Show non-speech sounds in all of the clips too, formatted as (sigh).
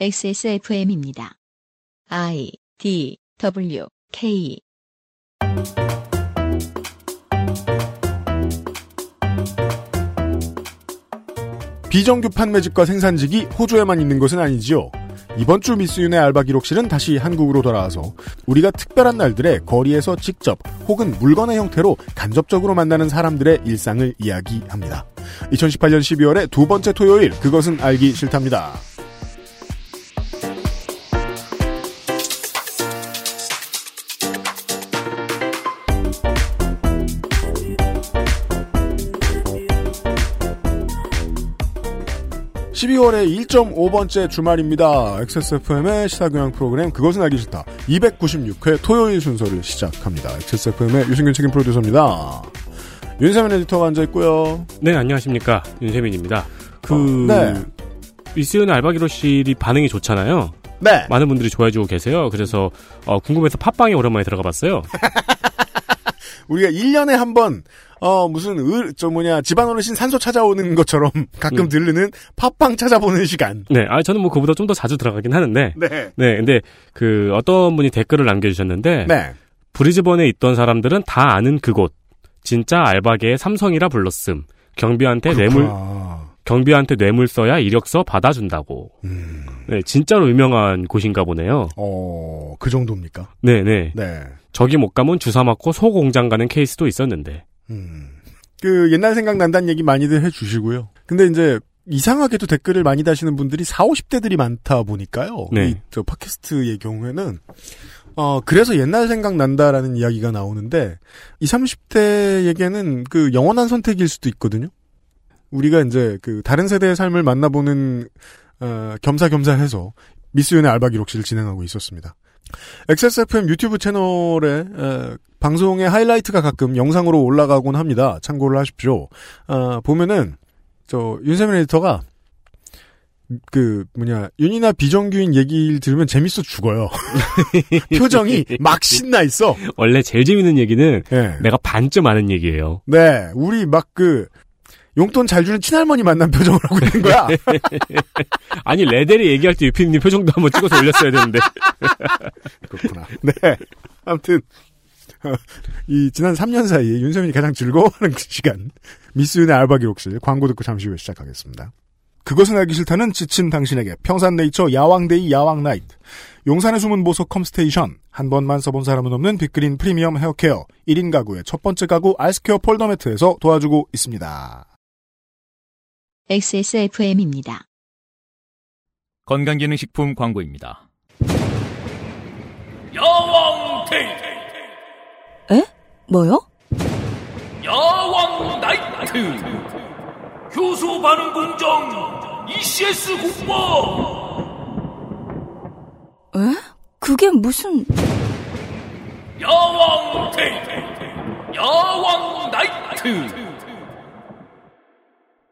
XSFM입니다. I D W K 비정규 판매직과 생산직이 호주에만 있는 것은 아니지요. 이번 주 미스윤의 알바 기록실은 다시 한국으로 돌아와서 우리가 특별한 날들에 거리에서 직접 혹은 물건의 형태로 간접적으로 만나는 사람들의 일상을 이야기합니다. 2018년 12월의 두 번째 토요일 그것은 알기 싫답니다. 12월의 1.5번째 주말입니다. XSFM의 시사교양 프로그램 그것은 알기 싫다. 296회 토요일 순서를 시작합니다. XSFM의 유승균 책임 프로듀서입니다. 윤세민 에디터가 앉아있고요. 네, 안녕하십니까. 윤세민입니다. 그, 어, 네. 미스윤의 알바기로실이 반응이 좋잖아요. 네. 많은 분들이 좋아해주고 계세요. 그래서, 어, 궁금해서 팟빵에 오랜만에 들어가 봤어요. (laughs) 우리가 1년에 한 번, 어, 무슨, 을, 저 뭐냐, 집안 어르신 산소 찾아오는 것처럼 (laughs) 가끔 음. 들르는 팟빵 찾아보는 시간. 네, 아, 저는 뭐 그보다 좀 더 자주 들어가긴 하는데. 네. 네, 근데 그 어떤 분이 댓글을 남겨주셨는데. 네. 브리즈번에 있던 사람들은 다 아는 그곳. 진짜 알바계의 삼성이라 불렀음. 경비한테 뇌물, 그렇구나. 경비한테 뇌물 써야 이력서 받아준다고. 음, 네, 진짜로 유명한 곳인가 보네요. 어, 그 정도입니까? 네네. 네. 저기 못 가면 주사 맞고 소 공장 가는 케이스도 있었는데. 음. 그 옛날 생각난다는 얘기 많이들 해주시고요. 근데 이제 이상하게도 댓글을 많이 다시는 분들이 4, 50대들이 많다 보니까요. 네. 이, 저 팟캐스트의 경우에는 어 그래서 옛날 생각난다라는 이야기가 나오는데 20, 30대에게는 그 영원한 선택일 수도 있거든요. 우리가 이제 그 다른 세대의 삶을 만나보는 어, 겸사겸사해서 미스윤의 알바 기록실을 진행하고 있었습니다. XSFM 유튜브 채널에 에, 방송의 하이라이트가 가끔 영상으로 올라가곤 합니다. 참고를 하십시오. 아, 보면은 저 윤세민 에디터가 그 뭐냐 윤이나 비정규인 얘기를 들으면 재밌어 죽어요. (laughs) 표정이 막 신나 있어. 원래 제일 재밌는 얘기는 네. 내가 반쯤 아는 얘기예요. 네, 우리 막 그 용돈 잘 주는 친할머니 만난 표정을 하고 있는 거야. (laughs) 아니 레델이 얘기할 때 유피님 표정도 한번 찍어서 올렸어야 되는데. (laughs) 그렇구나. 네. 아무튼 어, 이 지난 3년 사이에 윤세민이 가장 즐거워하는 그 시간 미스윤의 알바 기록실 광고 듣고 잠시 후에 시작하겠습니다. 그것은 알기 싫다는 지친 당신에게 평산네이처 야왕데이 야왕나이트 용산의 숨은 보석 컴스테이션 한 번만 써본 사람은 없는 빅그린 프리미엄 헤어케어 1인 가구의 첫 번째 가구 아이스케어 폴더 매트에서 도와주고 있습니다. XSFM입니다. 건강기능식품 광고입니다. 야왕 데이 에? 뭐요? 야왕 나이트 효소 반응 공정 ECS 공모 에? 그게 무슨 야왕 데이 야왕 나이트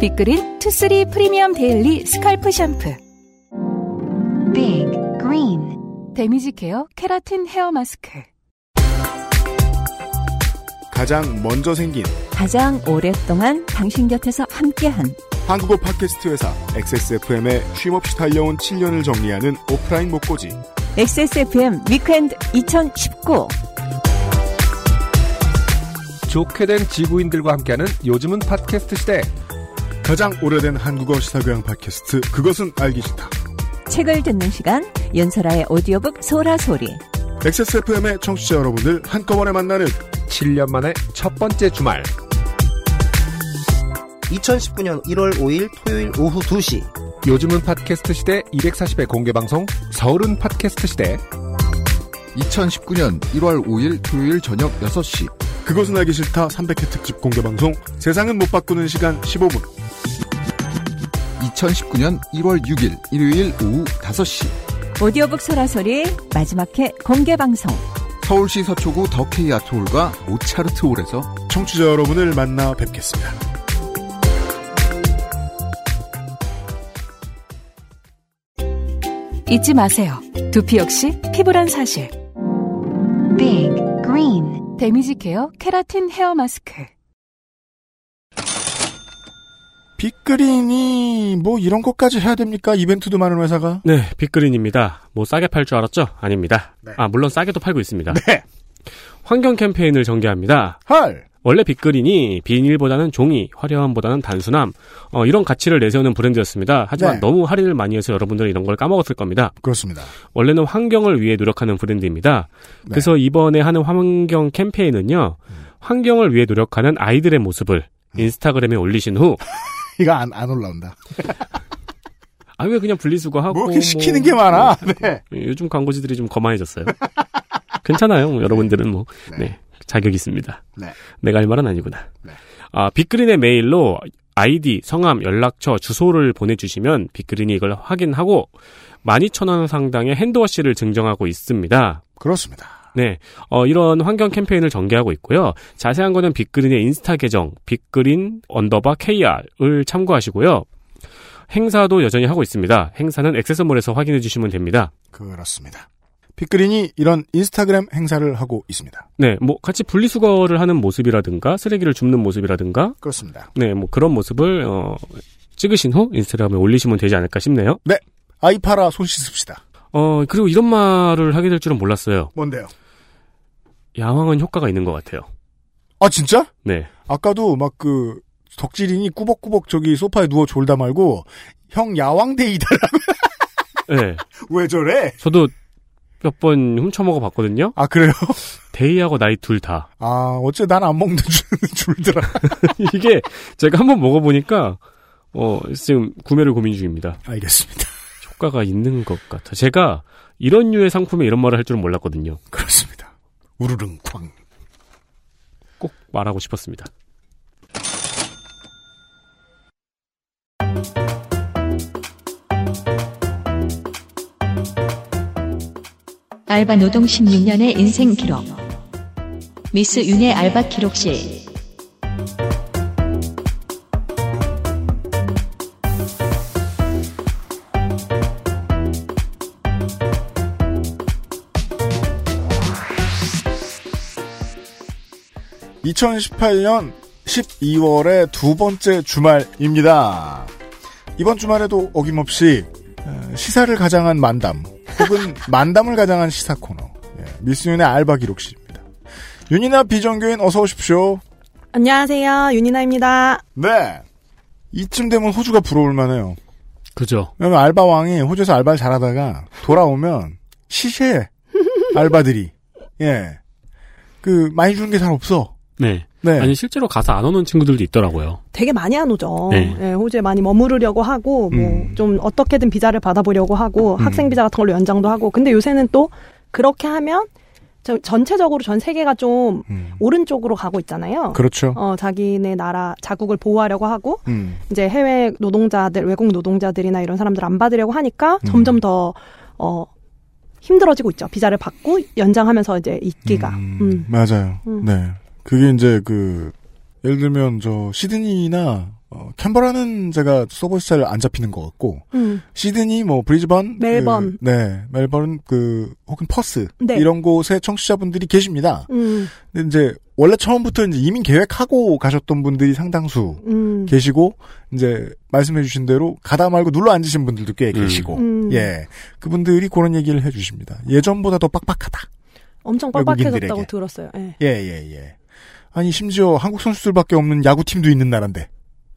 빅그린 two three 프리미엄 daily scalp 샴푸. Big Green. damage care 케라틴 헤어 마스크. 가장 먼저 생긴 가장 오랫동안 당신 곁에서 함께한 한국어 팟캐스트 회사 XSFM의 쉼없이 달려온 7년을 정리하는 오프라인 모꼬지. XSFM weekend 2019 좋게 된 지구인들과 함께하는 요즘은 팟캐스트 시대. 가장 오래된 한국어 시사교양 팟캐스트 그것은 알기 싫다. 책을 듣는 시간 연설아의 오디오북 소라소리 XSFM의 청취자 여러분들 한꺼번에 만나는 7년 만에 첫 번째 주말. 2019년 1월 5일 토요일 오후 2시 요즘은 팟캐스트 시대 240회 공개 방송 서울은 팟캐스트 시대. 2019년 1월 5일 토요일 저녁 6시 그것은 알기 싫다 300회 특집 공개방송 세상은 못 바꾸는 시간 15분 2019년 1월 6일 일요일 오후 5시 오디오북 소라소리 마지막 회 공개 방송. 서울시 서초구 더케이 아트홀과 모차르트 홀에서 청취자 여러분을 만나 뵙겠습니다. 잊지 마세요. 두피 역시 피부란 사실. Big Green 데미지 케어 케라틴 헤어 마스크. 빅그린이 뭐 이런 것까지 해야 됩니까? 이벤트도 많은 회사가. 네, 빅그린입니다. 뭐 싸게 팔 줄 알았죠? 아닙니다. 아, 물론 싸게도 팔고 있습니다. 네. 환경 캠페인을 전개합니다. 헐. 원래 빅그린이 비닐보다는 종이, 화려함보다는 단순함, 어, 이런 가치를 내세우는 브랜드였습니다. 하지만 네. 너무 할인을 많이 해서 여러분들은 이런 걸 까먹었을 겁니다. 그렇습니다. 원래는 환경을 위해 노력하는 브랜드입니다. 네. 그래서 이번에 하는 환경 캠페인은요, 환경을 위해 노력하는 아이들의 모습을 음. 인스타그램에 올리신 후, (laughs) 이거 안, 안 올라온다. (laughs) 아, 왜 그냥 분리수거하고. 뭐 이렇게 시키는 게 많아. 네. 요즘 광고주들이 좀 거만해졌어요. (laughs) 괜찮아요. 뭐 여러분들은 뭐, 네. 자격 있습니다. 네. 내가 할 말은 아니구나. 네. 아, 빅그린의 메일로 아이디, 성함, 연락처, 주소를 보내주시면 빅그린이 이걸 확인하고 12,000원 상당의 hand wash를 증정하고 있습니다. 그렇습니다. 네, 어, 이런 환경 캠페인을 전개하고 있고요. 자세한 거는 빅그린의 인스타 계정 빅그린 underbar KR을 참고하시고요. 행사도 여전히 하고 있습니다. 행사는 XS몰에서 확인해 주시면 됩니다. 그렇습니다. 빅그린이 이런 인스타그램 행사를 하고 있습니다. 네, 뭐 같이 분리수거를 하는 모습이라든가 쓰레기를 줍는 모습이라든가 그렇습니다. 네, 뭐 그런 모습을 어, 찍으신 후 인스타그램에 올리시면 되지 않을까 싶네요. 네. 아이파라 손 씻읍시다. 어, 그리고 이런 말을 하게 될 줄은 몰랐어요. 뭔데요? 야왕은 효과가 있는 것 같아요. 아, 진짜? 네. 아까도 막 그, 덕질인이 꾸벅꾸벅 저기 소파에 누워 졸다 말고, 형 야왕데이다라고. (laughs) 네. 왜 저래? 저도 몇 번 훔쳐 먹어 봤거든요. 아, 그래요? 데이하고 나이 둘 다. 아, 어째 난 안 먹는 줄, 줄더라. (laughs) 이게 제가 한번 먹어 보니까 어 지금 구매를 고민 중입니다. 알겠습니다. 효과가 있는 것 같아. 제가 이런 류의 상품에 이런 말을 할 줄은 몰랐거든요. 그렇습니다. 우르릉 쾅. 꼭 말하고 싶었습니다. 알바 노동 16년의 인생 기록 미스 윤의 알바 기록실 2018년 12월의 두 번째 주말입니다. 이번 주말에도 어김없이 어, 시사를 가장한 만담 혹은 (laughs) 만담을 가장한 시사 코너 예, 미스윤의 알바 기록실입니다. 윤이나 비정교인 어서 오십시오. 안녕하세요. 윤이나입니다. 네. 이쯤 되면 호주가 부러울 만해요. 그죠. 왜냐면 알바 왕이 호주에서 알바를 잘하다가 돌아오면 시시해. (laughs) 알바들이. 예. 그 많이 주는 게 잘 없어. 네. 네. 아니 실제로 가서 안 오는 친구들도 있더라고요. 되게 많이 안 오죠. 네. 예, 호주에 많이 머무르려고 하고, 뭐, 음. 좀 어떻게든 비자를 받아보려고 하고, 음. 학생 비자 같은 걸로 연장도 하고, 근데 요새는 또, 그렇게 하면, 저 전체적으로 전 세계가 좀 음. 오른쪽으로 가고 있잖아요. 그렇죠. 어, 자기네 나라 자국을 보호하려고 하고, 음. 이제 해외 노동자들, 외국 노동자들이나 이런 사람들 안 받으려고 하니까 음. 점점 더, 어, 힘들어지고 있죠. 비자를 받고 연장하면서 이제 있기가. 음, 음. 맞아요. 음. 네. 그게 이제 그 예를 들면 저 시드니나 어, 캔버라는 제가 서버가 잘 안 잡히는 것 같고 음. 시드니 뭐 브리즈번 멜번. 그, 네 멜번 그 혹은 퍼스 네. 이런 곳에 청취자분들이 계십니다. 음. 근데 이제 원래 처음부터 이제 이민 계획하고 가셨던 분들이 상당수 음. 계시고 이제 말씀해주신 대로 가다 말고 눌러 앉으신 분들도 꽤 계시고 음. 예 그분들이 그런 얘기를 해주십니다. 예전보다 더 빡빡하다. 엄청 빡빡해졌다고 외국인들에게. 들었어요. 예. 예, 예, 예. 아니, 심지어 한국 선수들밖에 없는 야구팀도 있는 나라인데.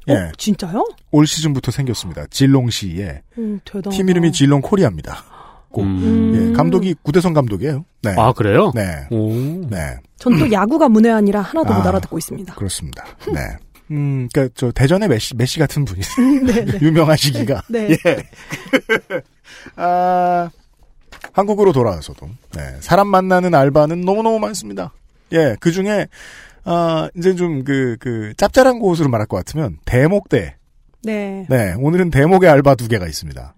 예. 어, 진짜요? 올 시즌부터 생겼습니다. 질롱시에. 음. 팀 이름이 질롱 코리아입니다. 꼭. 음. 예, 감독이 구대성 감독이에요. 네. 아 그래요? 네. 오. 네. 전 또 야구가 문외한이라 하나도 못 아. 알아듣고 있습니다. 그렇습니다. 네. 음, 그니까, 저, 대전의 메시, 메시 같은 분이. (laughs) 네, 네. (laughs) 유명하시기가. (laughs) 네. 예. 아, 한국으로 돌아와서도, 네. 사람 만나는 알바는 너무너무 많습니다. 예, 그 중에, 아, 이제 좀 그, 그, 짭짤한 곳으로 말할 것 같으면, 대목 때. 네. 네, 오늘은 대목의 알바 두 개가 있습니다.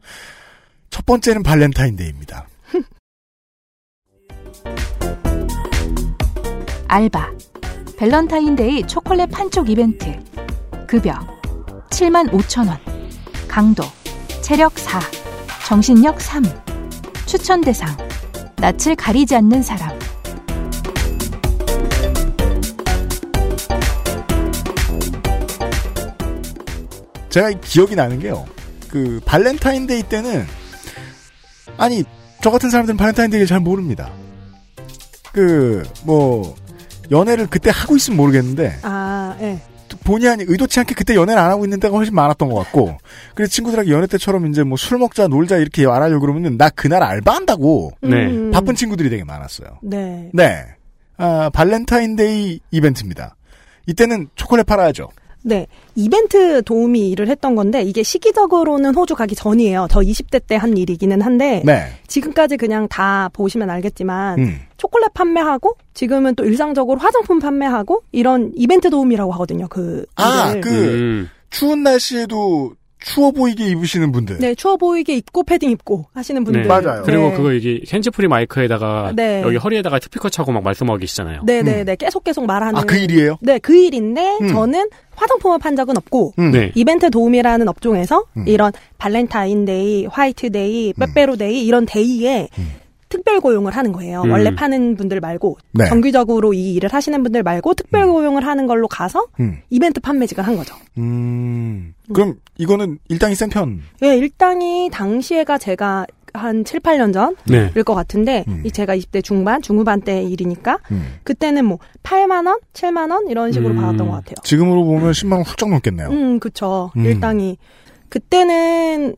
첫 번째는 발렌타인데이입니다. (laughs) 알바. 밸런타인데이 초콜릿 판촉 이벤트. 급여. 7만 5천 원. 강도. 체력 4. 정신력 3. 추천 대상. 낯을 가리지 않는 사람. 제가 기억이 나는 게요. 그 발렌타인데이 때는 아니 저 같은 사람들은 발렌타인데이를 잘 모릅니다. 그 뭐 연애를 그때 하고 있으면 모르겠는데 아, 예. 본의 아니 의도치 않게 그때 연애를 안 하고 있는 때가 훨씬 많았던 것 같고 그래서 친구들하고 여느 때처럼 이제 뭐 술 먹자 놀자 이렇게 말하려고 그러면은 나 그날 알바한다고 네. 음. 바쁜 친구들이 되게 많았어요. 네. 네. 아, 발렌타인데이 이벤트입니다. 이때는 초콜릿 팔아야죠. 네. 이벤트 도우미 일을 했던 건데, 이게 시기적으로는 호주 가기 전이에요. 저 20대 때 한 일이기는 한데, 네. 지금까지 그냥 다 보시면 알겠지만, 음. 초콜릿 판매하고, 지금은 또 일상적으로 화장품 판매하고, 이런 이벤트 도우미라고 하거든요, 그. 아, 일을. 그 음. 추운 날씨에도 추워 보이게 입으시는 분들. 네, 추워 보이게 입고 패딩 입고 하시는 분들. 네. 맞아요. 그리고 네. 그거 이게 핸즈프리 마이크에다가 네. 여기 허리에다가 스피커 차고 막 말씀하고 계시잖아요. 네, 네, 네. 계속 계속 말하는. 아, 그 일이에요? 네, 그 일인데, 음. 저는 화장품을 판 적은 없고, 음. 네. 이벤트 도우미라는 업종에서 음. 이런 발렌타인데이, 화이트데이, 빼빼로데이 이런 데이에 음. 특별 고용을 하는 거예요. 음. 원래 파는 분들 말고 네. 정규적으로 이 일을 하시는 분들 말고 특별 고용을 하는 걸로 가서 음. 이벤트 판매직을 한 거죠. 음. 그럼 이거는 일당이 센 편. 예, 일당이 당시에가 제가 한 7, 8년 전일 네. 것 같은데 음. 이 제가 20대 중반, 중후반 때 일이니까 음. 그때는 뭐 8만 원, 7만 원 이런 식으로 음. 받았던 것 같아요. 지금으로 보면 10만 원 훌쩍 넘겠네요. 음, 그쵸. 음. 일당이. 그때는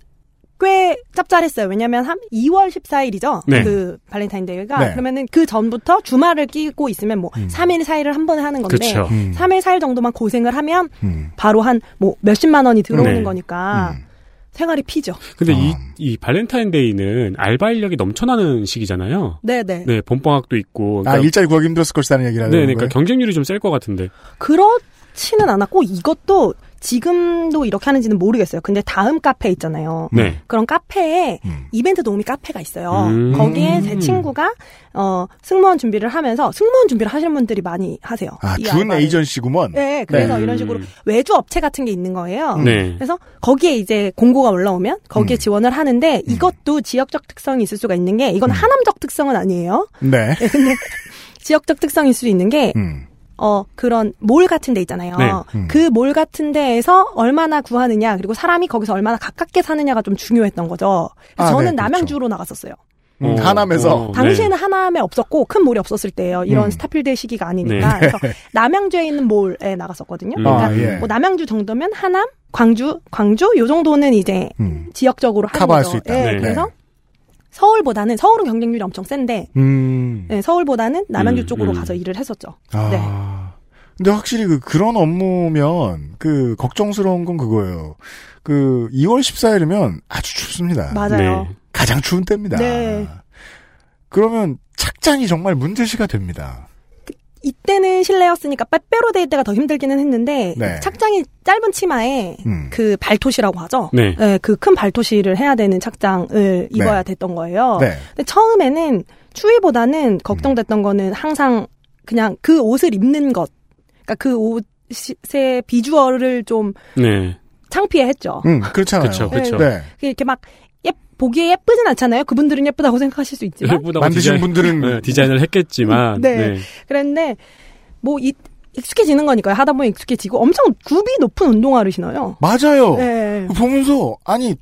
꽤 짭짤했어요. 왜냐면 한 2월 14일이죠. 네. 그 발렌타인데이가. 네. 그러면은 그 전부터 주말을 끼고 있으면 뭐 음. 3일, 4일을 한 번에 하는 건데 그쵸. 음. 3일, 4일 정도만 고생을 하면 음. 바로 한 뭐 몇십만 원이 들어오는 네. 거니까 음. 생활이 피죠. 근데 이, 어. 이 발렌타인데이는 알바 인력이 넘쳐나는 시기잖아요. 네네. 네, 봄방학도 있고. 아, 그러니까, 일자리 구하기 힘들었을 것이라는 얘기를 네, 그러니까 거예요? 경쟁률이 좀 셀 것 같은데. 그렇지는 않았고 이것도 지금도 이렇게 하는지는 모르겠어요. 근데 다음 카페 있잖아요. 네. 그런 카페에 음. 이벤트 도우미 카페가 있어요. 음. 거기에 제 친구가 어 승무원 준비를 하면서 승무원 준비를 하시는 분들이 많이 하세요. 아, 이 준. 에이전시구먼. 네, 그래서 네. 이런 식으로 외주 업체 같은 게 있는 거예요. 네. 그래서 거기에 이제 공고가 올라오면 거기에 음. 지원을 하는데 이것도 지역적 특성이 있을 수가 있는 게 이건 하남적 특성은 아니에요. 네. 네, 근데 (laughs) 지역적 특성일 수 있는 게 음. 어, 그런 몰 같은 데 있잖아요. 네. 음. 그몰 같은 데에서 얼마나 구하느냐, 그리고 사람이 거기서 얼마나 가깝게 사느냐가 좀 중요했던 거죠. 그래서 아, 저는 네, 그렇죠. 남양주로 나갔었어요. 음, 어, 하남에서. 어, 당시에는 하남에 없었고, 큰 몰이 없었을 때예요. 이런 음. 스타필드의 시기가 아니니까. (laughs) 그래서 남양주에 있는 몰에 나갔었거든요. 음. 그러니까 아, 예. 뭐 남양주 정도면 하남, 광주, 광주, 요 정도는 이제 음. 지역적으로 하는 커버할 거죠. 수 있다. 예, 네. 그래서 서울보다는, 서울은 경쟁률이 엄청 센데, 음. 예, 서울보다는 남양주 음, 쪽으로 음. 가서 일을 했었죠. 아. 네. 근데 확실히 그 그런 업무면 그 걱정스러운 건 그거예요. 그 2월 14일이면 아주 춥습니다. 맞아요. 네. 가장 추운 때입니다. 네. 그러면 착장이 정말 문제시가 됩니다. 이때는 실내였으니까 빼빼로 데이 때가 더 힘들기는 했는데 네. 착장이 짧은 치마에 음. 그 발토시라고 하죠. 네. 그 큰 발토시를 해야 되는 착장을 입어야 됐던 거예요. 네. 근데 처음에는 추위보다는 걱정됐던 거는 항상 그냥 그 옷을 입는 것. 그러니까 그 옷의 비주얼을 좀 네. 창피해 했죠. 음, 그렇잖아요. 그쵸, 그쵸. 네. 이렇게 막 예, 보기에 예쁘진 않잖아요. 그분들은 예쁘다고 생각하실 수 있지만. 예쁘다고 만드신 디자인- 분들은 네, 디자인을 했겠지만. 네. 네. 그랬는데 뭐 이, 익숙해지는 거니까요. 하다 보면 익숙해지고 엄청 굽이 높은 운동화를 신어요. 맞아요. 네. 보면서 아니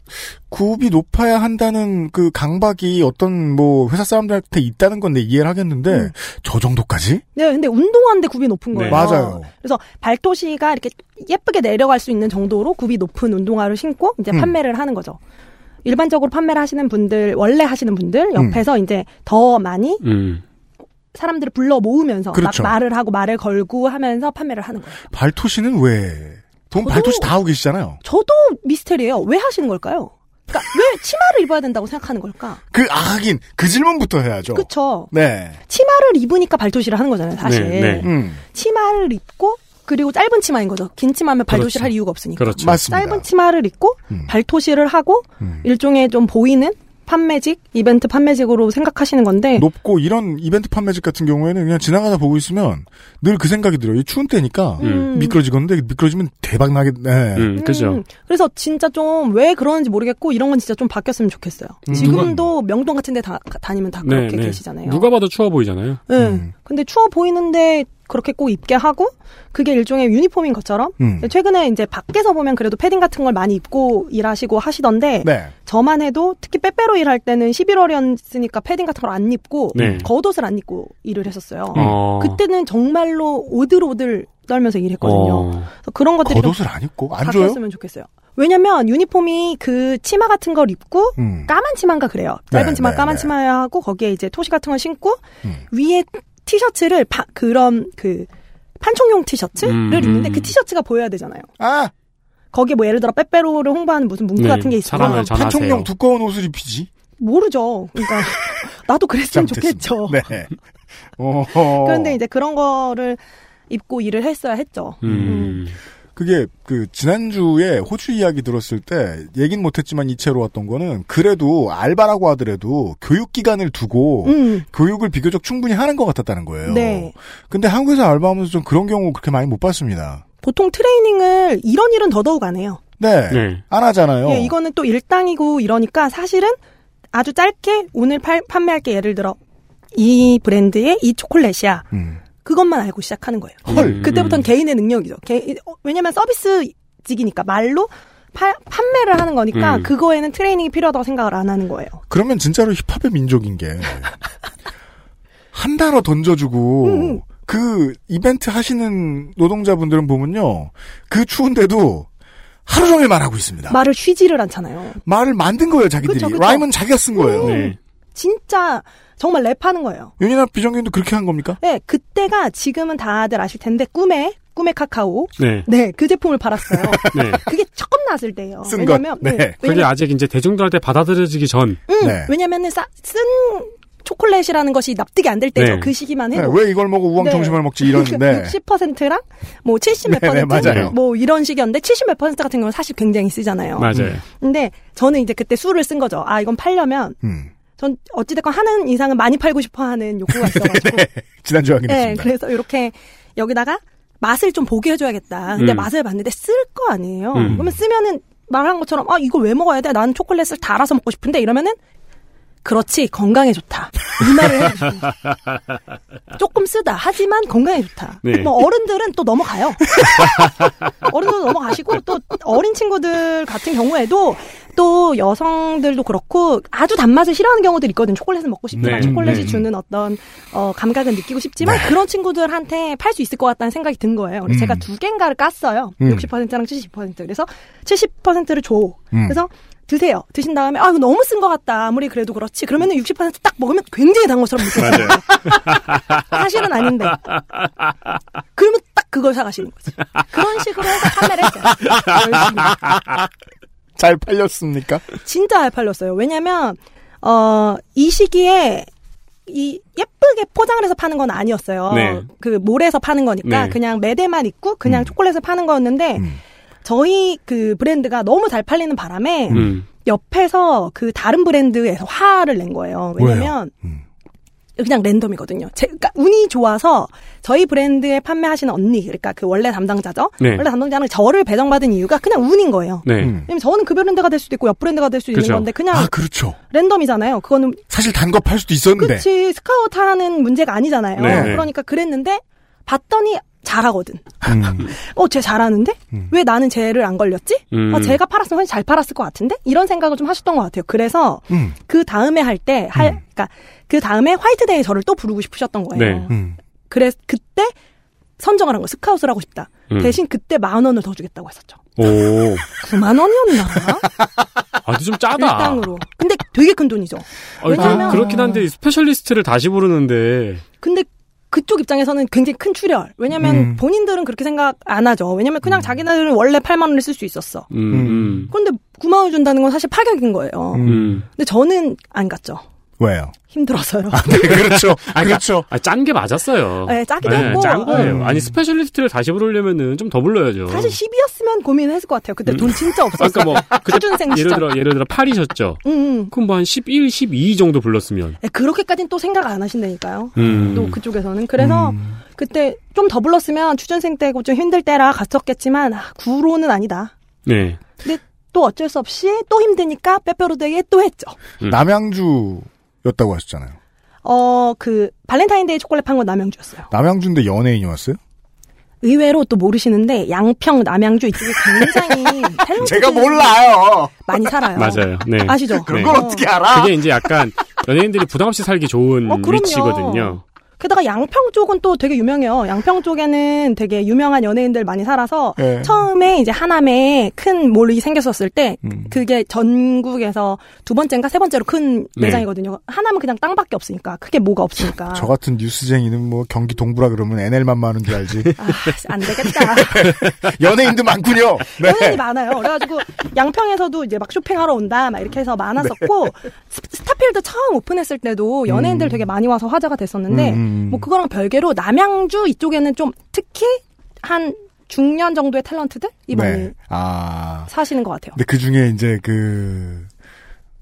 굽이 높아야 한다는 그 강박이 어떤 뭐 회사 사람들한테 있다는 건내 이해를 하겠는데 음. 저 정도까지? 네, 근데 운동화인데 굽이 높은 거예요. 네. 맞아요. 그래서 발토시가 이렇게 예쁘게 내려갈 수 있는 정도로 굽이 높은 운동화를 신고 이제 음. 판매를 하는 거죠. 일반적으로 판매를 하시는 분들, 원래 하시는 분들 음. 옆에서 이제 더 많이 음. 사람들을 불러 모으면서 그렇죠. 막 말을 하고 말을 걸고 하면서 판매를 하는 거예요. 발토시는 왜? 돈 발토시 다 하고 계시잖아요. 저도 미스테리예요. 왜 하시는 걸까요? 그러니까 왜 치마를 입어야 된다고 생각하는 걸까? 그 아, 하긴 그 질문부터 해야죠. 그쵸. 네. 치마를 입으니까 발토시를 하는 거잖아요, 사실. 네, 네. 음. 치마를 입고 그리고 짧은 치마인 거죠. 긴 치마면 발토시를 그렇죠. 할 이유가 없으니까. 그렇죠. 맞습니다. 짧은 치마를 입고 음. 발토시를 하고 음. 일종의 좀 보이는 판매직, 이벤트 판매직으로 생각하시는 건데 높고 이런 이벤트 판매직 같은 경우에는 그냥 지나가다 보고 있으면 늘 그 생각이 들어요. 이 추운 때니까 음. 미끄러지건데 미끄러지면 대박 나겠네. 음, 그죠. 음, 그래서 진짜 좀 왜 그러는지 모르겠고 이런 건 진짜 좀 바뀌었으면 좋겠어요. 음. 지금도 명동 같은 데 다, 다니면 다 그렇게 네, 네. 계시잖아요. 누가 봐도 추워 보이잖아요. 네. 음. 근데 추워 보이는데 그렇게 꼭 입게 하고 그게 일종의 유니폼인 것처럼 음. 최근에 이제 밖에서 보면 그래도 패딩 같은 걸 많이 입고 일하시고 하시던데 네. 저만 해도 특히 빼빼로 일할 때는 11월이었으니까 패딩 같은 걸 안 입고 네. 겉옷을 안 입고 일을 했었어요. 어. 그때는 정말로 오들오들 떨면서 일했거든요. 어. 그래서 그런 것들이 좀 겉옷을 안 입고 안 줘요? 바뀌었으면 좋겠어요. 왜냐면 유니폼이 그 치마 같은 걸 입고 음. 까만 치마인가 그래요. 짧은 네, 치마 네, 까만 네. 치마 하고 거기에 이제 토시 같은 걸 신고 음. 위에 티셔츠를 파- 그런 그 판촉용 티셔츠를 음, 입는데 음. 그 티셔츠가 보여야 되잖아요. 아 거기에 뭐 예를 들어 빼빼로를 홍보하는 무슨 문구 네, 같은 게 있으면. 판촉용 두꺼운 옷을 입히지. 모르죠. 그러니까 (laughs) 나도 그랬으면. 좋겠죠. 네. 어허. (laughs) 그런데 이제 그런 거를 입고 일을 했어야 했죠. 음. 그게 그 지난주에 호주 이야기 들었을 때 얘긴 못했지만 이채로 왔던 거는 그래도 알바라고 하더라도 교육 기간을 두고 음. 교육을 비교적 충분히 하는 것 같았다는 거예요. 네. 근데 한국에서 알바하면서 좀 그런 경우 그렇게 많이 못 봤습니다. 보통 트레이닝을 이런 일은 더더욱 안 해요. 네. 네. 안 하잖아요. 예, 이거는 또 일당이고 이러니까 사실은 아주 짧게 오늘 팔- 판매할 게 예를 들어 이 브랜드의 이 초콜릿이야. 음. 그것만 알고 시작하는 거예요. 헐. 그때부터는 개인의 능력이죠. 개- 어, 왜냐면 서비스직이니까 말로 파- 판매를 하는 거니까 음. 그거에는 트레이닝이 필요하다고 생각을 안 하는 거예요. 그러면 진짜로 힙합의 민족인 게 (laughs) 한 단어 던져주고 음. 그 이벤트 하시는 노동자분들은 보면요 그 추운데도 하루 종일 말하고 있습니다. 말을 쉬지를 않잖아요. 말을 만든 거예요 자기들이 그쵸, 그쵸. 라임은 자기가 쓴 거예요. 네. 진짜 정말 랩하는 거예요. 윤이나 비정규도 그렇게 한 겁니까? 네, 그때가 지금은 다들 아실 텐데 꿈에 꿈의 카카오. 네. 네, 그 제품을 팔았어요. (laughs) 네. 그게 처음 나왔을 때예요. 쓴 것. 왜냐면 네. 네, 그게 왜냐면 아직 이제 대중들한테 받아들여지기 전. 음, 네. 왜냐면은 싸, 쓴 초콜릿이라는 것이 납득이 안 될 때죠. 네. 그 시기만 네, 해도. 왜 이걸 먹고 우왕청심을 먹지 이러는데 60%랑 (laughs) 뭐 70몇 네, 네, 퍼센트 맞아요. 뭐 이런 식이었는데 70몇 퍼센트 같은 경우는 사실 굉장히 쓰잖아요. 맞아요. 근데 저는 이제 그때 수를 쓴 거죠. 아 이건 팔려면 음, 전 어찌됐건 하는 이상은 많이 팔고 싶어 하는 욕구가 (laughs) 있어가지고 지난주 네, 확인했습니다. 그래서 이렇게 여기다가 맛을 좀 보게 해줘야겠다. 근데 음. 맛을 봤는데 쓸 거 아니에요. 음. 그러면 쓰면은 말한 것처럼 아 이거 왜 먹어야 돼? 나는 초콜릿을 달아서 먹고 싶은데 이러면은 그렇지 건강에 좋다. 이 말을 거예요. 조금 쓰다. 하지만 건강에 좋다. 네. 뭐 어른들은 또 넘어가요. (laughs) 어른들 넘어가시고 또 어린 친구들 같은 경우에도 또 여성들도 그렇고 아주 단맛을 싫어하는 경우들이 있거든요. 초콜릿을 먹고 싶지만 네. 초콜릿이 네. 주는 어떤 어, 감각은 느끼고 싶지만 그런 친구들한테 팔 수 있을 것 같다는 생각이 든 거예요. 그래서 음. 제가 두 개인가를 깠어요. 음. 60%랑 70%. 그래서 70%를 줘. 음. 그래서 드세요. 드신 다음에 아 이거 너무 쓴 것 같다. 아무리 그래도 그렇지. 그러면은 60%딱 먹으면 굉장히 단 것처럼 느껴져요. 사실은 아닌데. 그러면 딱 그걸 사가시는 거지. 그런 식으로 해서 판매를 했어요. 열심히. (laughs) 잘 팔렸습니까? 진짜 잘 팔렸어요. 왜냐면 어, 이 시기에 이 예쁘게 포장을 해서 파는 건 아니었어요. 네. 그 몰에서 파는 거니까 네. 그냥 매대만 있고 그냥 음. 초콜릿을 파는 거였는데 음. 저희 그 브랜드가 너무 잘 팔리는 바람에 음. 옆에서 그 다른 브랜드에서 화를 낸 거예요. 왜냐면 음. 그냥 랜덤이거든요. 제, 그러니까 운이 좋아서 저희 브랜드에 판매하시는 언니, 그러니까 그 원래 담당자죠. 네. 원래 담당자는 저를 배정받은 이유가 그냥 운인 거예요. 네. 음. 왜냐면 저는 그 브랜드가 될 수도 있고 옆 브랜드가 될 수도 있는 그죠. 건데 그냥 아 그렇죠. 랜덤이잖아요. 그거는 사실 단 거 팔 수도 있었는데. 그치 스카우트 하는 문제가 아니잖아요. 네, 네. 그러니까 그랬는데 봤더니 잘하거든. 음. (laughs) 어, 쟤 잘하는데? 음. 왜 나는 쟤를 안 걸렸지? 음. 어, 쟤가 팔았으면 훨씬 잘 팔았을 것 같은데? 이런 생각을 좀 하셨던 것 같아요. 그래서 음. 그 다음에 할 때, 할, 음. 그니까 그 다음에 화이트데이 저를 또 부르고 싶으셨던 거예요. 네. 음. 그래서 그때 선정을 한 거, 스카웃을 하고 싶다. 음. 대신 그때 만 원을 더 주겠다고 했었죠. 오. 9만 원이었나? (laughs) 아, 근데 좀 짜다. 일당으로. 근근데 되게 큰 돈이죠. 아, 왜냐면- 그, 그렇긴 한데 스페셜리스트를 다시 부르는데 근데 그쪽 입장에서는 굉장히 큰 출혈. 왜냐면 음. 본인들은 그렇게 생각 안 하죠. 왜냐면 그냥 자기네들은 원래 8만 원을 쓸 수 있었어. 음. 음. 그런데 9만 원 준다는 건 사실 파격인 거예요. 음. 음. 근데 저는 안 갔죠. 왜요? 힘들어서요. 네, 그렇죠. (laughs) 그렇죠. 아, 짠 게 맞았어요. 네, 짜기도 했고. 짠 거예요. 음. 아니, 스페셜리스트를 다시 부르려면은 좀 더 불러야죠. 사실 10이었으면 고민했을 것 같아요. 그때 돈 진짜 없었어요. 아까 뭐, (laughs) 그때 취준생 예를. 들어, 예를 들어 8이셨죠? 음, 음. 그럼 뭐 한 11, 12 정도 불렀으면. 네, 그렇게까지는 또 생각 안 하신다니까요. 음. 또 그쪽에서는. 그래서 그때 좀 더 불렀으면 취준생 때고 좀 힘들 때라 갔었겠지만 아, 구로는 아니다. 네. 근데 또 어쩔 수 없이 또 힘드니까 빼빼로데이에 또 했죠. 남양주 였다고 하셨잖아요. 어, 그 발렌타인데이 초콜릿 판 건 남양주였어요. 남양주인데 연예인이 왔어요? 의외로 또 모르시는데 양평, 남양주 이쪽에 굉장히 (laughs) 제가 몰라요. 많이 살아요. 맞아요. 네. 아시죠? 그걸 어. 어떻게 알아? 그게 이제 약간 연예인들이 부담 없이 살기 좋은 어. 위치거든요. 게다가 양평 쪽은 또 되게 유명해요. 양평 쪽에는 되게 유명한 연예인들 많이 살아서 네. 처음에 이제 하남에 큰 몰이 생겼었을 때 음. 그게 전국에서 두 번째인가 세 번째로 큰 네. 매장이거든요. 하남은 그냥 땅밖에 없으니까 크게 뭐가 없으니까. 저 같은 뉴스쟁이는 뭐 경기 동부라 그러면 NL만 많은 줄 알지. 아, 안 되겠다. (laughs) 연예인도 많군요. 네. 연예인이 많아요. 그래가지고 양평에서도 이제 막 쇼핑하러 온다 막 이렇게 해서 많았었고 스- 스타필드 처음 오픈했을 때도 연예인들 음. 되게 많이 와서 화제가 됐었는데 음, 음. 뭐 그거랑 별개로 남양주 이쪽에는 좀 특히 한 중년 정도의 탤런트들이 많이 네. 아. 사시는 것 같아요. 근데 그 중에 이제 그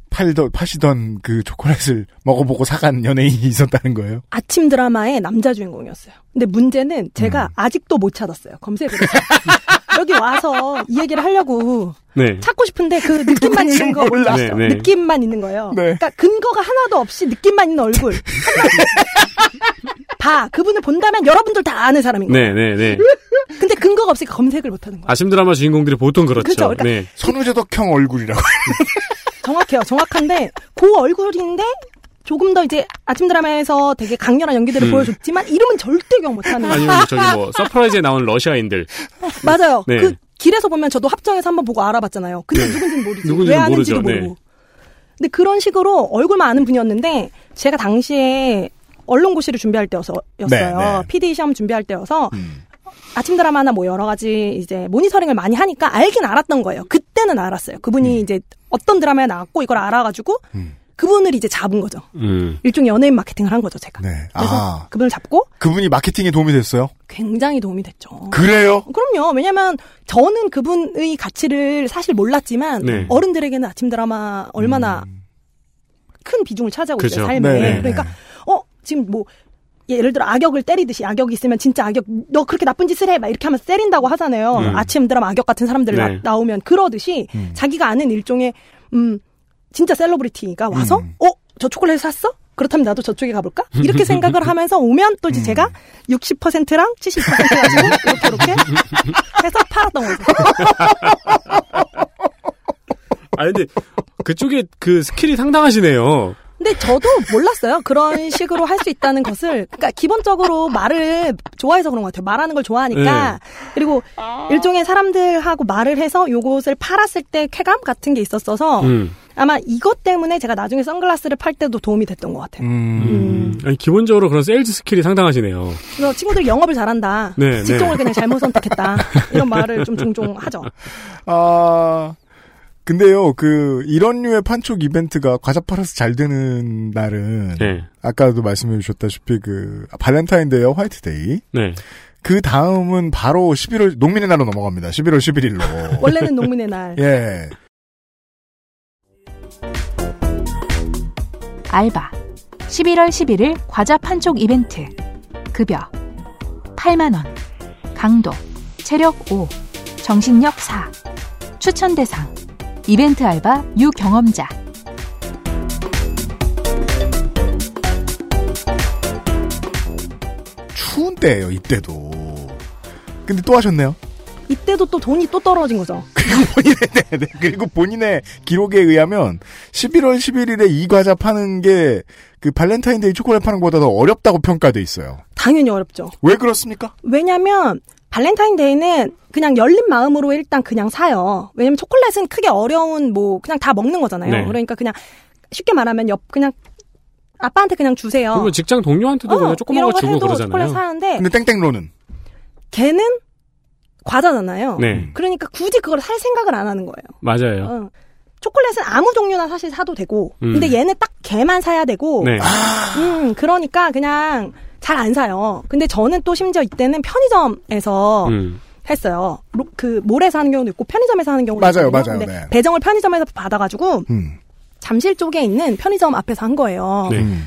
팔던 파시던 그 초콜릿을 먹어보고 사간 연예인이 (laughs) 있었다는 거예요. 아침 드라마의 남자 주인공이었어요. 근데 문제는 제가 음. 아직도 못 찾았어요. 검색을 해서. (laughs) 여기 와서 이 얘기를 하려고 네. 찾고 싶은데 그 느낌만 있는 거 몰라. 네, 네. 느낌만 있는 거예요. 네. 그러니까 근거가 하나도 없이 느낌만 있는 얼굴. 봐 그분을 본다면 여러분들 다 아는 사람인 거예요. 네, 네, 네. 근데 근거가 없으니까 검색을 못 하는 거예요. 아침 드라마 주인공들이 보통 그렇죠. 그렇죠. 그러니까 네. 선우재덕형 얼굴이라고. 정확해요. 정확한데 그 얼굴인데 조금 더 이제 아침 드라마에서 되게 강렬한 연기들을 음. 보여줬지만 이름은 절대 기억 못하는. 아니면 저기 뭐 (laughs) 서프라이즈에 나온 러시아인들. 맞아요. 네. 그 길에서 보면 저도 합정에서 한번 보고 알아봤잖아요. 근데 누군지는 모르지. 누군지는 왜 모르죠. 모르고. 근데 그런 식으로 얼굴만 아는 분이었는데 제가 당시에 언론고시를 준비할 때였어요. 네, 네. PD 시험 준비할 때여서 음. 아침 드라마나 뭐 여러 가지 이제 모니터링을 많이 하니까 알긴 알았던 거예요. 그때는 알았어요. 그분이 이제 어떤 드라마에 나왔고 이걸 알아가지고 음. 그분을 이제 잡은 거죠. 음. 일종의 연예인 마케팅을 한 거죠, 제가. 네. 그래서 아. 그분을 잡고 그분이 마케팅에 도움이 됐어요? 굉장히 도움이 됐죠. 그래요? 그럼요. 왜냐면 저는 그분의 가치를 사실 몰랐지만 네. 어른들에게는 아침 드라마 얼마나 큰 비중을 차지하고 있어요, 그죠. 삶에. 네, 네, 그러니까 네. 어, 지금 뭐 예를 들어 악역을 때리듯이 악역이 있으면 진짜 악역 너 그렇게 나쁜 짓을 해 막 이렇게 하면서 때린다고 하잖아요. 음. 아침 드라마 악역 같은 사람들 네. 나, 오면 그러듯이 음. 자기가 아는 일종의 음 진짜 셀러브리티가 와서 음. 어 저 초콜릿 샀어? 그렇다면 나도 저쪽에 가볼까? 이렇게 생각을 하면서 오면 또 음. 이제 제가 60%랑 70% 가지고 이렇게 이렇게 해서 팔았던 거죠. (laughs) 아 근데 그쪽에 그 스킬이 상당하시네요. 근데 저도 몰랐어요. 그런 식으로 할 수 있다는 것을. 그러니까 기본적으로 말을 좋아해서 그런 것 같아요. 말하는 걸 좋아하니까. 네. 그리고 일종의 사람들하고 말을 해서 요것을 팔았을 때 쾌감 같은 게 있었어서 음. 아마 이것 때문에 제가 나중에 선글라스를 팔 때도 도움이 됐던 것 같아요. 음. 아니, 기본적으로 그런 세일즈 스킬이 상당하시네요. 그래서 친구들이 영업을 잘한다. 네, 직종을 네. 그냥 잘못 선택했다. 이런 말을 좀 종종 하죠. 아, 근데요, 그, 이런 류의 판촉 이벤트가 과자 팔아서 잘 되는 날은, 네. 아까도 말씀해 주셨다시피 그, 발렌타인데이와 화이트데이. 네. 그 다음은 바로 11월, 농민의 날로 넘어갑니다. 11월 11일로. 원래는 농민의 날. 예. 알바. 11월 11일 과자 판촉 이벤트. 급여. 8만원. 강도. 체력 5 정신력 4 추천 대상. 이벤트 알바 유경험자. 추운 때예요 이때도. 근데 또 하셨네요. 이때도 또 돈이 또 떨어진 거죠. (laughs) 네, 네. 그리고 본인의 기록에 의하면 11월 11일에 이 과자 파는 게 그 발렌타인데이 초콜릿 파는 것보다 더 어렵다고 평가돼 있어요. 당연히 어렵죠. 왜 그렇습니까? 왜냐면 발렌타인데이는 그냥 열린 마음으로 일단 그냥 사요. 왜냐면 초콜릿은 크게 어려운 뭐 그냥 다 먹는 거잖아요. 네. 그러니까 그냥 쉽게 말하면 옆 그냥 아빠한테 그냥 주세요. 그러면 직장 동료한테도 그냥 조그만 이런 거 주고 해도 그러잖아요. 초콜릿 사는데 근데 땡땡로는 걔는 과자잖아요. 네. 그러니까 굳이 그걸 살 생각을 안 하는 거예요. 맞아요. 어. 초콜릿은 아무 종류나 사실 사도 되고, 음. 근데 얘는 딱 걔만 사야 되고, 네. 음, 그러니까 그냥 잘 안 사요. 근데 저는 또 심지어 이때는 편의점에서 음. 했어요. 로- 그 몰에서 하는 경우도 있고 편의점에서 하는 경우도 맞아요, 있거든요. 맞아요. 근데 네. 배정을 편의점에서 받아가지고 음. 잠실 쪽에 있는 편의점 앞에서 한 거예요. 네. 음.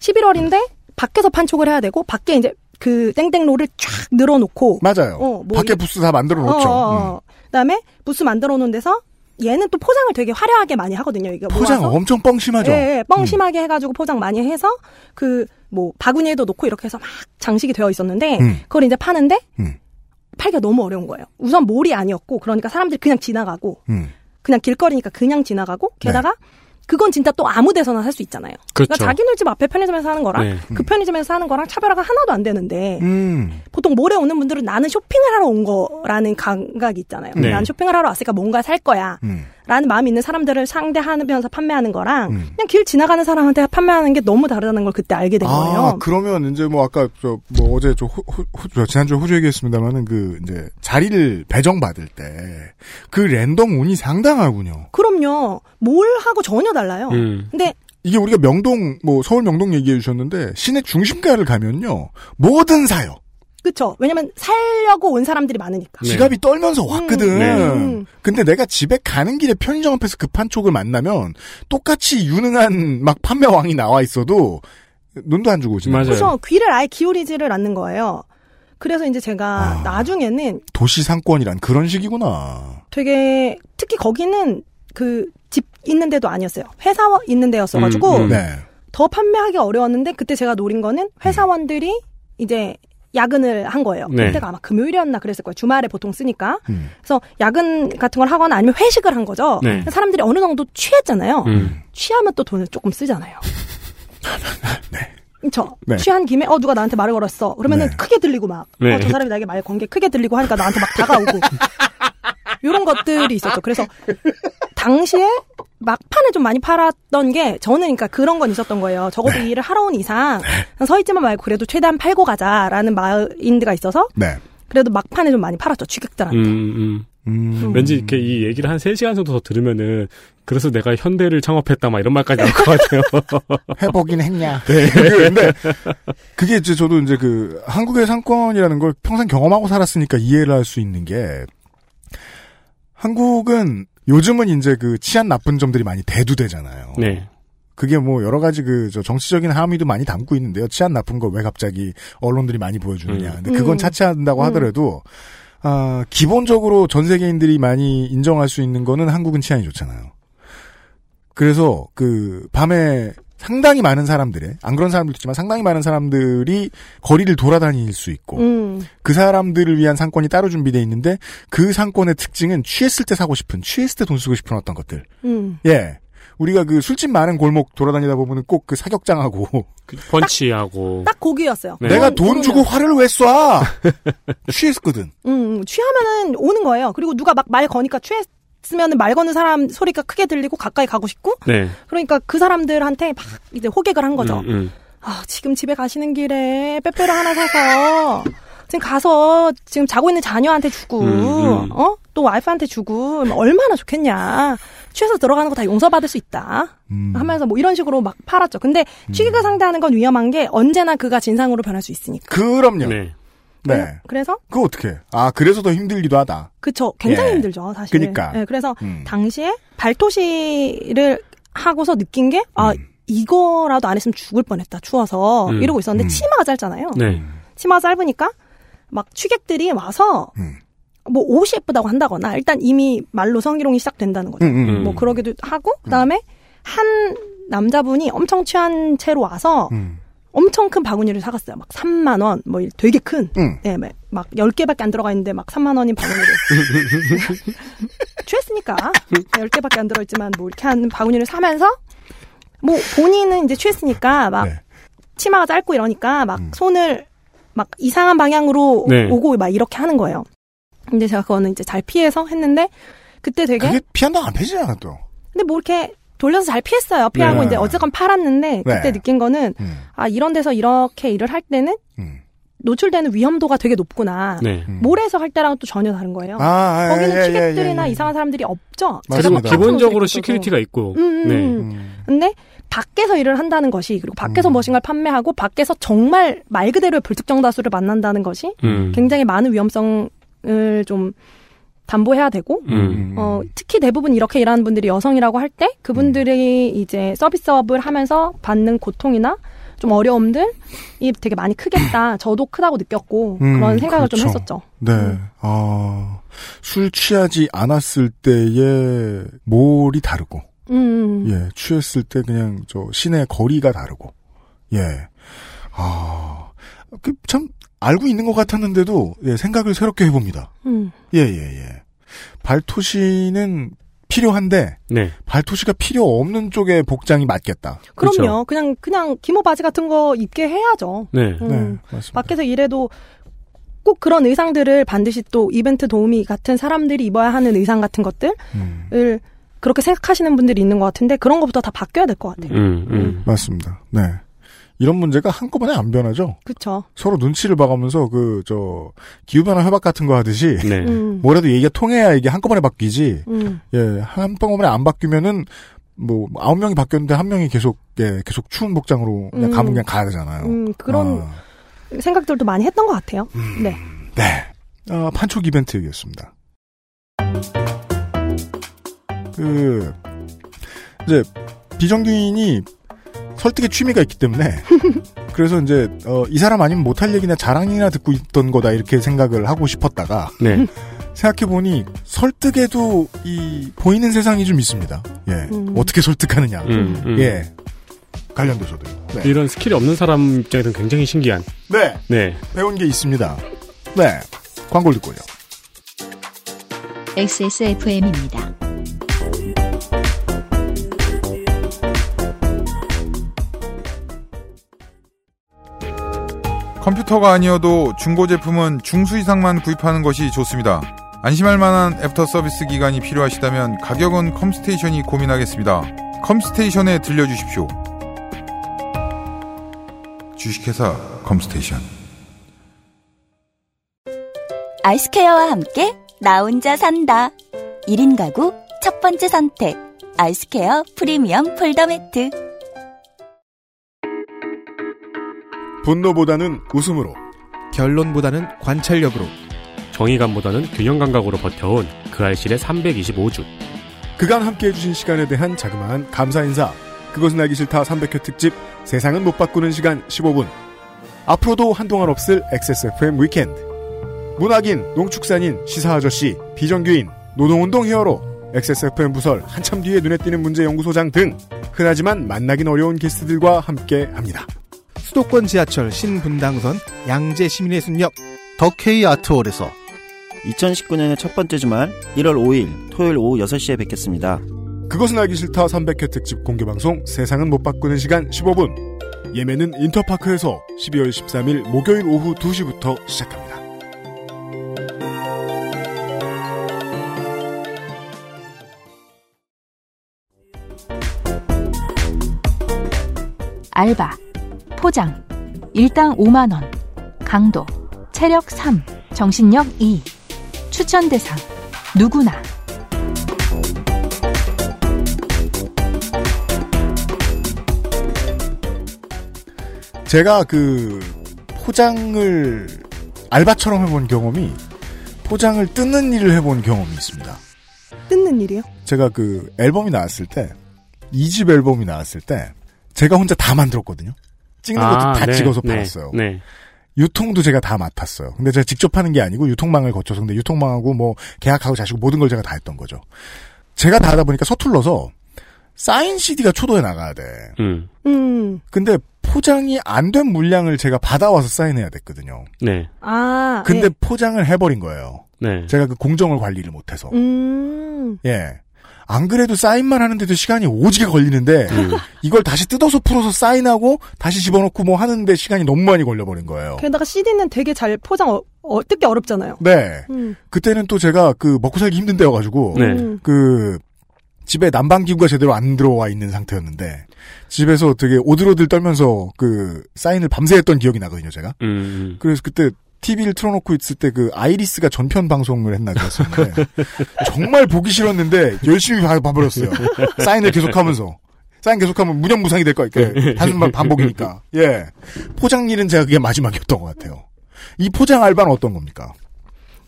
11월인데 밖에서 판촉을 해야 되고 밖에 이제 그 땡땡롤을 쫙 늘어놓고 맞아요. 어, 뭐 밖에 이- 부스 다 만들어 놓죠. 어, 어, 어. 그다음에 부스 만들어 놓은 데서 얘는 또 포장을 되게 화려하게 많이 하거든요. 이게 음. 포장 모아서. 엄청 뻥심하죠. 예, 예, 뻥심하게 해가지고 포장 많이 해서 그 뭐 바구니에도 놓고 이렇게 해서 막 장식이 되어 있었는데 음. 그걸 이제 파는데 음. 팔기가 너무 어려운 거예요. 우선 몰이 아니었고 그러니까 사람들이 그냥 지나가고 음. 그냥 길거리니까 그냥 지나가고 게다가 그건 진짜 또 아무 데서나 살 수 있잖아요. 그렇죠. 그러니까 자기네 집 앞에 편의점에서 사는 거랑 네. 그 편의점에서 사는 거랑 차별화가 하나도 안 되는데 음. 보통 몰에 오는 분들은 나는 쇼핑을 하러 온 거라는 감각이 있잖아요. 네. 나는 쇼핑을 하러 왔으니까 뭔가 살 거야. 음. 라는 마음이 있는 사람들을 상대하면서 판매하는 거랑 음. 그냥 길 지나가는 사람한테 판매하는 게 너무 다르다는 걸 그때 알게 된 아, 거예요. 그러면 이제 뭐 아까 저 뭐 어제 저 호, 호, 호- 저 지난주에 호주 얘기했습니다만은 그 이제 자리를 배정 받을 때 그 랜덤 운이 상당하군요. 그럼요. 몰하고 전혀 달라요. 음. 근데 이게 우리가 명동 뭐 서울 명동 얘기해 주셨는데 시내 중심가를 가면요 뭐든 사요. 그쵸. 왜냐면 살려고 온 사람들이 많으니까. 네. 지갑이 떨면서 왔거든. 네. 음. 근데 내가 집에 가는 길에 편의점 앞에서 그 급한 촉을 만나면 똑같이 유능한 막 판매왕이 나와 있어도 눈도 안 주고. 맞아요. 그래서 귀를 아예 기울이지를 않는 거예요. 그래서 이제 제가 아. 나중에는 도시 상권이란 그런 식이구나. 되게 특히 거기는 그 집 있는 데도 아니었어요. 회사 있는 데였어가지고 음, 음. 네. 더 판매하기 어려웠는데 그때 제가 노린 거는 회사원들이 이제 야근을 한 거예요. 네. 그때가 아마 금요일이었나 그랬을 거예요. 주말에 보통 쓰니까. 음. 그래서 야근 같은 걸 하거나 아니면 회식을 한 거죠. 네. 사람들이 어느 정도 취했잖아요. 음. 취하면 또 돈을 조금 쓰잖아요. (laughs) 그쵸? 네. 취한 김에 어 누가 나한테 말을 걸었어. 그러면은 네. 크게 들리고 막. 네. 어, 저 사람이 나에게 말 건 게 크게 들리고 하니까 나한테 막 다가오고. (laughs) 이런 것들이 있었죠. 그래서 당시에 막판에 좀 많이 팔았던 게 저는 그러니까 그런 건 있었던 거예요. 적어도 이 일을 하러 온 이상 서 있지만 말고 그래도 최대한 팔고 가자라는 마인드가 있어서 네. 그래도 막판에 좀 많이 팔았죠. 취객들한테. 음, 음. 음. 왠지 이렇게 이 얘기를 한 3시간 정도 더 들으면은 그래서 내가 현대를 창업했다 막 이런 말까지 나올 것 같아요. (laughs) 해보긴 했냐. (laughs) 네. 근데 그게 이제 저도 이제 그 한국의 상권이라는 걸 평생 경험하고 살았으니까 이해를 할 수 있는 게 한국은 요즘은 이제 그 치안 나쁜 점들이 많이 대두되잖아요. 네. 그게 뭐 여러 가지 그 저 정치적인 함의도 많이 담고 있는데요. 치안 나쁜 걸왜 갑자기 언론들이 많이 보여주느냐. 음. 근데 그건 음. 차치한다고 음. 하더라도 아, 기본적으로 전 세계인들이 많이 인정할 수 있는 거는 한국은 치안이 좋잖아요. 그래서 그 밤에 상당히 많은 사람들의 안 그런 사람들도 있지만 상당히 많은 사람들이 거리를 돌아다닐 수 있고 음. 그 사람들을 위한 상권이 따로 준비되어 있는데 그 상권의 특징은 취했을 때 사고 싶은 취했을 때 돈 쓰고 싶은 어떤 것들 음. 예 우리가 그 술집 많은 골목 돌아다니다 보면은 꼭 그 사격장하고 그 펀치하고. 딱 거기였어요. 네. 내가 그건- 돈 그거는. 주고 화를 왜 쏴? (laughs) 취했거든. 음, 음. 취하면은 오는 거예요. 그리고 누가 막 말 거니까 취했 으면은 말 거는 사람 소리가 크게 들리고 가까이 가고 싶고 네. 그러니까 그 사람들한테 막 이제 호객을 한 거죠. 음, 음. 아, 지금 집에 가시는 길에 빼빼로 하나 사서 지금 가서 지금 자고 있는 자녀한테 주고 음, 음. 어? 또 와이프한테 주고 그러면 얼마나 좋겠냐. 취해서 들어가는 거 다 용서받을 수 있다. 음. 하면서 뭐 이런 식으로 막 팔았죠. 근데 취객을 상대하는 건 위험한 게 언제나 그가 진상으로 변할 수 있으니까. 그럼요. 네. 네. 그래서 그거 어떻게? 아 그래서 더 힘들기도 하다. 그쵸. 굉장히 예. 힘들죠, 사실. 그니까. 예, 그래서 음. 당시에 발토시를 하고서 느낀 게, 아, 음. 이거라도 안 했으면 죽을 뻔했다, 추워서. 음. 이러고 있었는데, 음. 치마가 짧잖아요. 네. 치마가 짧으니까, 막 취객들이 와서, 음. 뭐 옷이 예쁘다고 한다거나, 일단 이미 말로 성희롱이 시작된다는 거죠. 음, 음. 음. 뭐 그러기도 하고, 그 다음에 한 남자분이 엄청 취한 채로 와서, 음. 엄청 큰 바구니를 사갔어요. 막 3만 원, 뭐 되게 큰. 음. 예, 막- 막 10개밖에 안 들어가 있는데 막 3만 원인 바구니를. (laughs) 취했으니까. 10개밖에 안 들어있지만 뭐 이렇게 한 바구니를 사면서 뭐 본인은 이제 취했으니까 막 네. 치마가 짧고 이러니까 막 음. 손을 막 이상한 방향으로 네. 오고 막 이렇게 하는 거예요. 근데 제가 그거는 이제 잘 피해서 했는데 그때 되게 그게 피한다고 안 피해지잖아 또. 근데 뭐 이렇게 돌려서 잘 피했어요. 피하고 네. 이제 어쨌건 팔았는데 그때 네. 느낀 거는 음. 아 이런 데서 이렇게 일을 할 때는 음. 노출되는 위험도가 되게 높구나. 네. 몰에서 할 때랑 또 전혀 다른 거예요. 아, 아, 거기는 예, 예, 취객들이나 예, 예. 이상한 사람들이 없죠. 제가 똑같은 기본적으로 시큐리티가 있고. 음, 음, 네. 음. 근데 밖에서 일을 한다는 것이 그리고 밖에서 음. 머신걸 판매하고 밖에서 정말 말 그대로의 불특정다수를 만난다는 것이 음. 굉장히 많은 위험성을 좀 담보해야 되고 음. 어, 특히 대부분 이렇게 일하는 분들이 여성이라고 할 때 그분들이 이제 서비스업을 하면서 받는 고통이나 좀 어려움들이 되게 많이 크겠다. (clears throat) 저도 크다고 느꼈고 음, 그런 생각을 좀 그렇죠. 했었죠. 네. 아, 술 취하지 않았을 때의 몰이 다르고, 음. 예, 취했을 때 그냥 저 시내 거리가 다르고, 예. 아, 그 참 알고 있는 것 같았는데도 예, 생각을 새롭게 해봅니다. 음. 예, 예, 예. 발토시는 필요한데 네. 발토시가 필요 없는 쪽의 복장이 맞겠다. 그럼요. 그렇죠. 그냥 그냥 기모 바지 같은 거 입게 해야죠. 네. 음. 네, 맞습니다. 밖에서 일해도 꼭 그런 의상들을 반드시 또 이벤트 도우미 같은 사람들이 입어야 하는 의상 같은 것들을 음, 그렇게 생각하시는 분들이 있는 것 같은데 그런 것부터 다 바뀌어야 될 것 같아요. 음, 음. 맞습니다. 네. 이런 문제가 한꺼번에 안 변하죠. 그렇죠. 서로 눈치를 봐가면서 그 저 기후변화 협약 같은 거 하듯이 네. 음. 뭐라도 얘기가 통해야 이게 한꺼번에 바뀌지. 음. 예, 한꺼번에 안 바뀌면은 뭐 아홉 명이 바뀌었는데 한 명이 계속 예, 계속 추운 복장으로 그냥 음. 가면 그냥 가야 되잖아요. 음, 그런 아, 생각들도 많이 했던 것 같아요. 네. 네. 아, 판촉 이벤트였습니다. 그 이제 비정규인이 설득의 취미가 있기 때문에 (laughs) 그래서 이제 어, 이 사람 아니면 못할 얘기나 자랑이나 듣고 있던 거다 이렇게 생각을 하고 싶었다가 네. 생각해 보니 설득에도 이 보이는 세상이 좀 있습니다. 예, 음. 어떻게 설득하느냐. 음, 음. 예, 관련돼서도. 네. 이런 스킬이 없는 사람 입장에서는 굉장히 신기한. 네, 네. 배운 게 있습니다. 네, 광고를 듣고요. XSFM입니다. 컴퓨터가 아니어도 중고 제품은 중수 이상만 구입하는 것이 좋습니다. 안심할 만한 애프터 서비스 기간이 필요하시다면 가격은 컴스테이션이 고민하겠습니다. 컴스테이션에 들려주십시오. 주식회사 컴스테이션. 아이스케어와 함께 나 혼자 산다. 1인 가구 첫 번째 선택. 아이스케어 프리미엄 폴더 매트. 분노보다는 웃음으로, 결론보다는 관찰력으로, 정의감보다는 균형 감각으로 버텨온 그알싫의 325주. 그간 함께해 주신 시간에 대한 자그마한 감사 인사. 그것은 알기 싫다 300회 특집 세상은 못 바꾸는 시간 15분. 앞으로도 한동안 없을 XSFM 위켄드. 문학인, 농축산인, 시사 아저씨, 비정규인, 노동운동 히어로, XSFM 부설, 한참 뒤에 눈에 띄는 문제 연구소장 등 흔하지만 만나긴 어려운 게스트들과 함께 합니다. 수도권 지하철 신분당선 양재 시민의 순역 더케이 아트홀에서 2019년의 첫 번째 주말 1월 5일 토요일 오후 6시에 뵙겠습니다. 그것은 알기 싫다 300회 특집 공개 방송 세상은 못 바꾸는 시간 15분. 예매는 인터파크에서 12월 13일 목요일 오후 2시부터 시작합니다. 알바, 포장, 일당 5만원, 강도, 체력 3, 정신력 2, 추천 대상, 누구나. 제가 그 포장을 알바처럼 해본 경험이 포장을 뜯는 일을 해본 경험이 있습니다. 뜯는 일이요? 제가 그 앨범이 나왔을 때, 2집 앨범이 나왔을 때, 제가 혼자 다 만들었거든요. 찍는 것도 아, 다 네, 찍어서 네, 팔았어요. 네. 유통도 제가 다 맡았어요. 근데 제가 직접 하는 게 아니고 유통망을 거쳐서 근데 유통망하고 뭐 계약하고 자시고 모든 걸 제가 다 했던 거죠. 제가 다 하다 보니까 서툴러서 사인 CD가 초도에 나가야 돼. 음. 음. 근데 포장이 안 된 물량을 제가 받아와서 사인해야 됐거든요. 네. 아. 근데 예. 포장을 해버린 거예요. 네. 제가 그 공정을 관리를 못해서. 음. 예. 안 그래도 사인만 하는데도 시간이 오지게 걸리는데 음. 이걸 다시 뜯어서 풀어서 사인하고 다시 집어넣고 뭐 하는데 시간이 너무 많이 걸려버린 거예요. 게다가 CD는 되게 잘 포장 어, 어, 뜯기 어렵잖아요. 네. 음. 그때는 또 제가 그 먹고 살기 힘든 때여가지고 네. 음. 그 집에 난방기구가 제대로 안 들어와 있는 상태였는데 집에서 되게 오들오들 떨면서 그 사인을 밤새 했던 기억이 나거든요, 제가. 음. 그래서 그때 TV를 틀어놓고 있을 때 그 아이리스가 전편 방송을 했나 그랬었는데 (laughs) 정말 보기 싫었는데 열심히 봐, 봐버렸어요. 사인을 계속하면서. 사인 계속하면 무념무상이 될 거 같아요. 단순 반복이니까. 예. 포장 일은 제가 그게 마지막이었던 것 같아요. 이 포장 알바는 어떤 겁니까?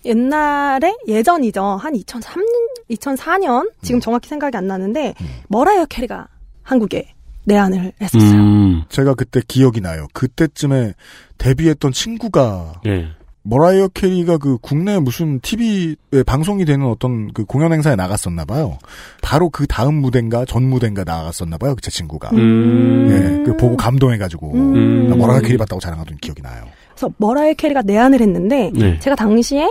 옛날에 예전이죠. 한 2003년, 2004년 지금 정확히 생각이 안 나는데 머라이어 캐리가 한국에 내한을 했었어요. 음. 제가 그때 기억이 나요. 그때쯤에 데뷔했던 친구가 예. 머라이어 캐리가 그 국내 무슨 TV에 방송이 되는 어떤 그 공연 행사에 나갔었나 봐요. 바로 그 다음 무대인가 전 무대인가 나갔었나 봐요. 그 제 친구가. 음. 예, 그 보고 감동해가지고 음. 나 머라이어 캐리 봤다고 자랑하던 기억이 나요. 그래서 머라이어 캐리가 내한을 했는데 네. 제가 당시에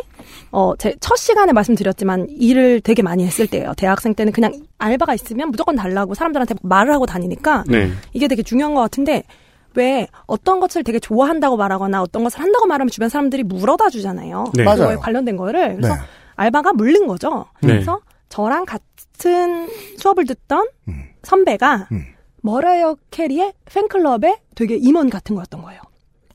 어, 제 첫 시간에 말씀드렸지만 일을 되게 많이 했을 때예요. 대학생 때는 그냥 알바가 있으면 무조건 달라고 사람들한테 말을 하고 다니니까 네. 이게 되게 중요한 것 같은데 왜 어떤 것을 되게 좋아한다고 말하거나 어떤 것을 한다고 말하면 주변 사람들이 물어다 주잖아요. 네. 그거에 맞아요. 관련된 거를 그래서 네. 알바가 물린 거죠. 네. 그래서 저랑 같은 수업을 듣던 음. 선배가 머라이어 캐리의 팬클럽에 되게 임원 같은 거였던 거예요.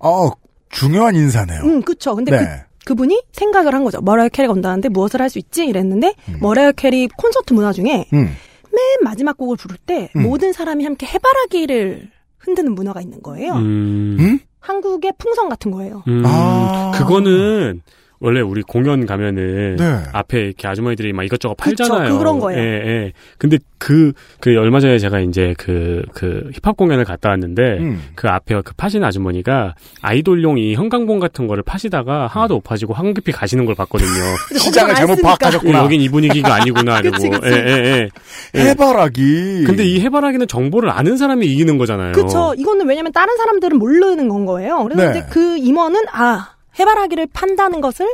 어, 중요한 인사네요. 음, 그쵸. 근데 네. 그, 그분이 생각을 한 거죠. 머라이어 캐리가 온다는데 무엇을 할 수 있지? 이랬는데, 음. 머라이어 캐리 콘서트 문화 중에 음. 맨 마지막 곡을 부를 때 모든 사람이 함께 해바라기를 흔드는 문화가 있는 거예요. 음. 한국의 풍선 같은 거예요. 음. 아. 그거는 원래 우리 공연 가면은 네. 앞에 이렇게 아주머니들이 막 이것저것 그쵸, 팔잖아요. 그런 거예요. 예, 예. 근데 그, 그 얼마 전에 제가 이제 그, 그 힙합 공연을 갔다 왔는데 음. 그 앞에 그 파시는 아주머니가 아이돌용 이 형광봉 같은 거를 파시다가 하나도 못 파시고 황급히 가시는 걸 봤거든요. (laughs) 시장을 잘못 파악하셨구나. 예, 여긴 이 분위기가 아니구나. (laughs) 이러고. 그치, 그치. 예, 예, 예. 예. 해바라기. 근데 이 해바라기는 정보를 아는 사람이 이기는 거잖아요. 그쵸. 이거는 왜냐면 다른 사람들은 모르는 건 거예요. 그래서 네. 이제 그 임원은, 아, 해바라기를 판다는 것을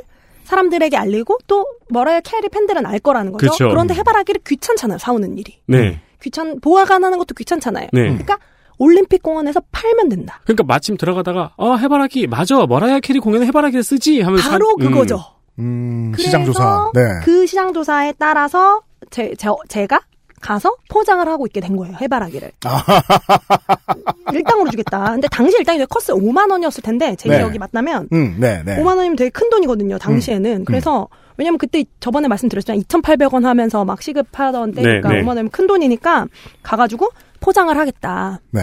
사람들에게 알리고 또 머라이어 캐리 팬들은 알 거라는 거죠. 그쵸. 그런데 해바라기를 귀찮잖아요. 사오는 일이. 네. 귀찮 보관하는 것도 귀찮잖아요. 네. 그러니까 올림픽 공원에서 팔면 된다. 그러니까 마침 들어가다가 아 해바라기 맞아 머라이어 캐리 공연에 해바라기를 쓰지 하면서 바로 산- 음. 그거죠. 음, 시장 조사. 네. 그 시장 조사에 따라서 제, 제 제가 가서 포장을 하고 있게 된 거예요. 해바라기를. 일당으로 주겠다. 근데 당시 일당이 되게 컸어요. 5만 원이었을 텐데 제 네. 기억이 맞다면 음, 네, 네. 5만 원이면 되게 큰 돈이거든요. 당시에는. 그래서 왜냐면 그때 저번에 말씀드렸지만 2,800원 하면서 막 시급하던 때니까 네, 네. 5만 원이면 큰 돈이니까 가가지고 포장을 하겠다. 네.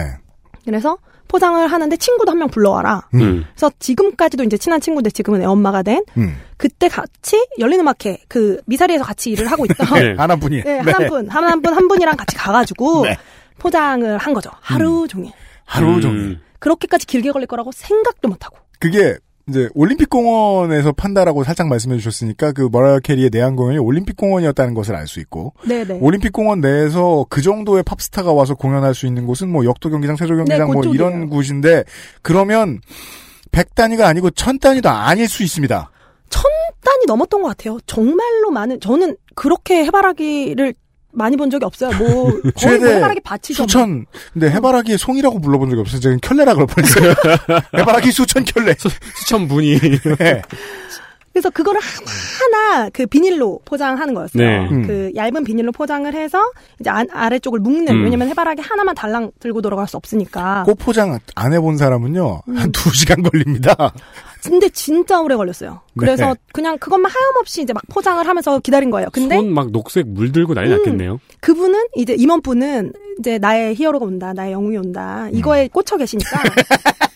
그래서 포장을 하는데 친구도 한 명 불러와라. 음. 그래서 지금까지도 이제 친한 친구인데 지금은 애 엄마가 된 음. 그때 같이 열리는 마켓 그 미사리에서 같이 일을 하고 있던 네, (laughs) 하나뿐이. 네, 한 분, 한한 분, 한 분이랑 같이 가가지고 네. 포장을 한 거죠. 하루 종일. 하루 음. 종일. 그렇게까지 길게 걸릴 거라고 생각도 못 하고. 그게 이제 올림픽 공원에서 판다라고 살짝 말씀해 주셨으니까 그 머라이어 캐리의 내한 공연이 올림픽 공원이었다는 것을 알 수 있고 네네. 올림픽 공원 내에서 그 정도의 팝스타가 와서 공연할 수 있는 곳은 뭐 역도 경기장, 세조 경기장 네, 뭐 그쪽이에요. 이런 곳인데 그러면 100단위가 아니고 1000단위도 아닐 수 있습니다. 천 단이 넘었던 것 같아요. 정말로 많은, 저는 그렇게 해바라기를 많이 본 적이 없어요. 뭐, (laughs) 거의 뭐 해바라기 밭이죠. 수천 근데 해바라기에 송이라고 불러본 적이 없어요. 제가 켤레라 그럴 뻔했어요. 해바라기 수천 켤레. 수 천 분이. 네. (laughs) 그래서 그거를 하나하나 그 비닐로 포장하는 거였어요. 네. 음. 그 얇은 비닐로 포장을 해서 이제 안, 아래쪽을 묶는, 음. 왜냐면 해바라기 하나만 달랑 들고 돌아갈 수 없으니까. 꽃 포장 안 해본 사람은요 음. 한두 시간 걸립니다. 근데 진짜 오래 걸렸어요. 그래서 네. 그냥 그것만 하염없이 이제 막 포장을 하면서 기다린 거예요. 근데 손 막 녹색 물 들고 난리 음. 났겠네요. 그분은 이제 임원분은 이제 나의 히어로가 온다, 나의 영웅이 온다. 이거에 꽂혀 계시니까 (laughs)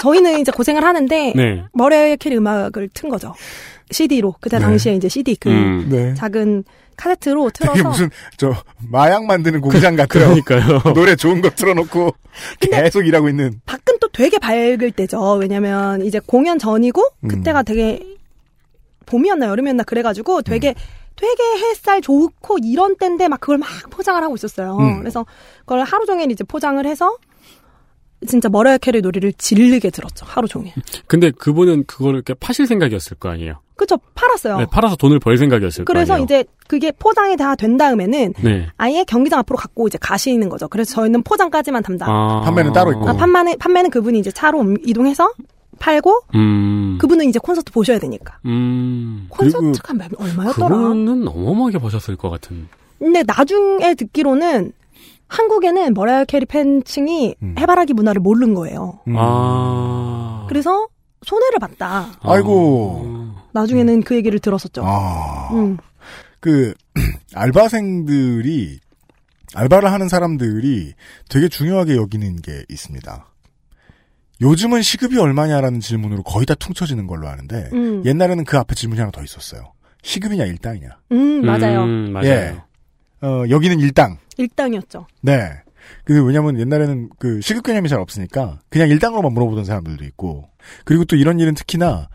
저희는 이제 고생을 하는데 네. 머라이어 캐리 음악을 튼 거죠. CD로 그때 네. 당시에 이제 CD 그 음. 네. 작은 카세트로 틀어서 무슨 저 마약 만드는 공장 같아요. 그러니까요. (laughs) 노래 좋은 거 틀어놓고 계속 일하고 있는. 밖은 또 되게 밝을 때죠. 왜냐면 이제 공연 전이고 음. 그때가 되게 봄이었나 여름이었나 그래가지고 되게 되게 햇살 좋고 이런 때인데 막 그걸 막 포장을 하고 있었어요. 음. 그래서 그걸 하루 종일 이제 포장을 해서 진짜 머라이어 캐리 노래를 질리게 들었죠. 하루 종일. 근데 그분은 그거를 이렇게 파실 생각이었을 거 아니에요. 그쵸 팔았어요. 네, 팔아서 돈을 벌 생각이었을 거 그래서 아니에요. 이제 그게 포장이 다 된 다음에는 네. 아예 경기장 앞으로 갖고 이제 가시는 거죠. 그래서 저희는 포장까지만 담당. 아. 판매는 따로 있고. 아, 판매는 판매는 그분이 이제 차로 옮- 이동해서 팔고 음. 그분은 이제 콘서트 보셔야 되니까. 음. 콘서트가 몇- 얼마였더라? 그분은 어마어마하게 버셨을 것 같은. 근데 나중에 듣기로는 한국에는 머라이어 캐리 팬층이 음. 해바라기 문화를 모르는 거예요. 아. 그래서 손해를 봤다. 아이고. 나중에는 그 얘기를 들었었죠. 아. 음. 그 (clears throat) 알바생들이 알바를 하는 사람들이 되게 중요하게 여기는 게 있습니다. 요즘은 시급이 얼마냐라는 질문으로 거의 다 퉁쳐지는 걸로 아는데 음. 옛날에는 그 앞에 질문이 하나 더 있었어요. 시급이냐 일당이냐. 음, 맞아요. 음, 맞아요. 예. 어, 여기는 일당. 일당이었죠. 네. 근데 왜냐면 옛날에는 그 시급 개념이 잘 없으니까 그냥 일당으로만 물어보던 사람들도 있고 그리고 또 이런 일은 특히나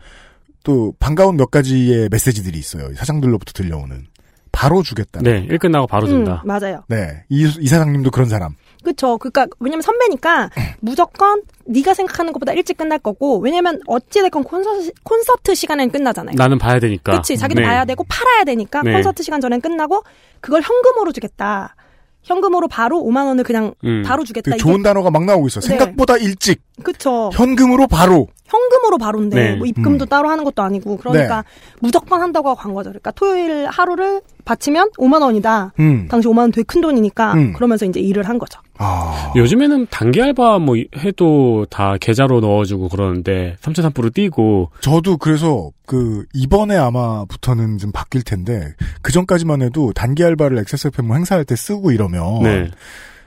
또 반가운 몇 가지의 메시지들이 있어요. 사장들로부터 들려오는 바로 주겠다. 네, 일 끝나고 바로 준다. 음, 맞아요. 네. 이, 이 사장님도 그런 사람. 그쵸. 그니까, 왜냐면 선배니까, 무조건, 네가 생각하는 것보다 일찍 끝날 거고, 왜냐면, 어찌 됐건 콘서트, 콘서트 시간엔 끝나잖아요. 나는 봐야 되니까. 그치. 자기도 네. 봐야 되고, 팔아야 되니까, 네. 콘서트 시간 전엔 끝나고, 그걸 현금으로 주겠다. 현금으로 바로 5만 원을 그냥, 음. 바로 주겠다. 좋은 단어가 막 나오고 있어요. 네. 생각보다 일찍 그쵸. 현금으로 바로. 현금으로 바로인데, 네. 뭐 입금도 음. 따로 하는 것도 아니고, 그러니까, 네. 무조건 한다고 하고 간 거죠. 그러니까 토요일 하루를 바치면 5만 원이다. 음. 당시 5만 원 되게 큰 돈이니까, 음. 그러면서 이제 일을 한 거죠. 아. 요즘에는 단기 알바 뭐 해도 다 계좌로 넣어주고 그러는데 3,3%로 띄고 저도 그래서 그 이번에 아마부터는 좀 바뀔 텐데 그 전까지만 해도 단기 알바를 XSFM 뭐 행사할 때 쓰고 이러면 네.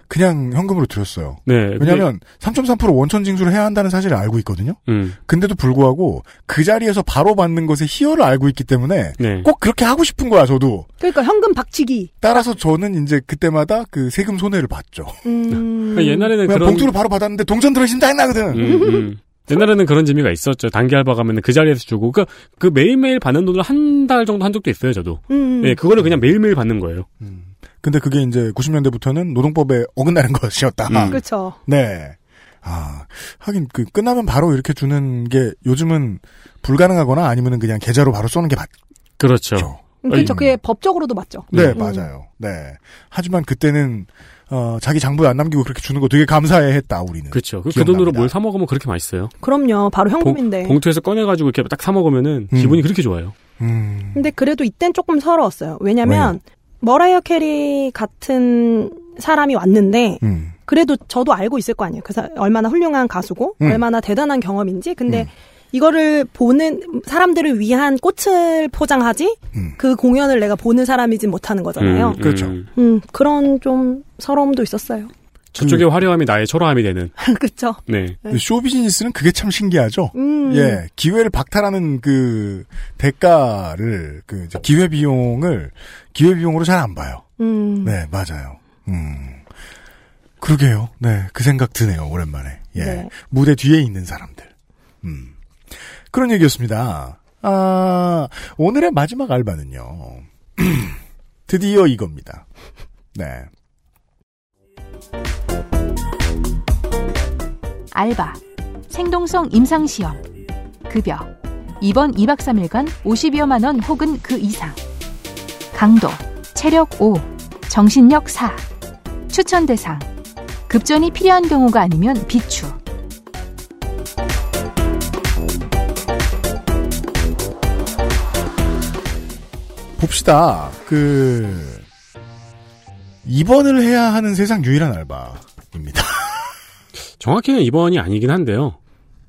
그냥 현금으로 드렸어요. 네. 왜냐하면 3.3% 원천 징수를 해야 한다는 사실을 알고 있거든요. 음. 근데도 불구하고 그 자리에서 바로 받는 것의 희열을 알고 있기 때문에 네. 꼭 그렇게 하고 싶은 거야 저도. 그러니까 현금 박치기. 따라서 저는 이제 그때마다 그 세금 손해를 봤죠. 음. 그러니까 옛날에는 그냥 그런 봉투를 바로 받았는데 동전 들어있으면 짜증나거든. 음, 음. 옛날에는 그런 재미가 있었죠. 단기 알바 가면은 그 자리에서 주고 그, 그 매일매일 받는 돈을 한 달 정도 한 적도 있어요, 저도. 음. 예, 그거를 그냥 매일매일 받는 거예요. 근데 그게 이제 90년대부터는 노동법에 어긋나는 (laughs) 것이었다. 음. 그렇죠. 네. 아, 하긴 그 끝나면 바로 이렇게 주는 게 요즘은 불가능하거나 아니면은 그냥 계좌로 바로 쏘는 게 맞. 그렇죠. 그렇죠. 그게 법적으로도 맞죠. 네, 음. 맞아요. 네. 하지만 그때는 어, 자기 장부에 안 남기고 그렇게 주는 거 되게 감사해 했다, 우리는. 그렇죠. 그, 그. 돈으로 뭘 사 먹으면 그렇게 맛있어요. 그럼요. 바로 현금인데. 봉, 투에서 꺼내가지고 이렇게 딱 사 먹으면은 음. 기분이 그렇게 좋아요. 근데 그래도 이땐 조금 서러웠어요. 왜냐면 머라이어 캐리 같은 사람이 왔는데 음. 그래도 저도 알고 있을 거 아니에요. 그 사, 얼마나 훌륭한 가수고 음. 얼마나 대단한 경험인지. 근데 이거를 보는 사람들을 위한 꽃을 포장하지 그 공연을 내가 보는 사람이지 못하는 거잖아요. 음, 그렇죠. 음, 그런 좀 서러움도 있었어요. 저쪽의 화려함이 나의 초라함이 되는. (laughs) 그렇죠. 네. 근데 쇼 비즈니스는 그게 참 신기하죠. 음. 예, 기회를 박탈하는 그 대가를 그 기회 비용을 기회 비용으로 잘 안 봐요. 음. 네, 맞아요. 음. 그러게요. 네, 그 생각 드네요. 오랜만에. 예. 네. 무대 뒤에 있는 사람들. 음. 그런 얘기였습니다. 아, 오늘의 마지막 알바는요. (clears throat) 드디어 이겁니다. 네. 알바, 생동성 임상시험, 급여, 입원 2박 3일간 50여만 원 혹은 그 이상, 강도, 체력 5, 정신력 4, 추천 대상, 급전이 필요한 경우가 아니면 비추. 봅시다. 그, 입원을 해야 하는 세상 유일한 알바입니다. (laughs) 정확히는 입원이 아니긴 한데요.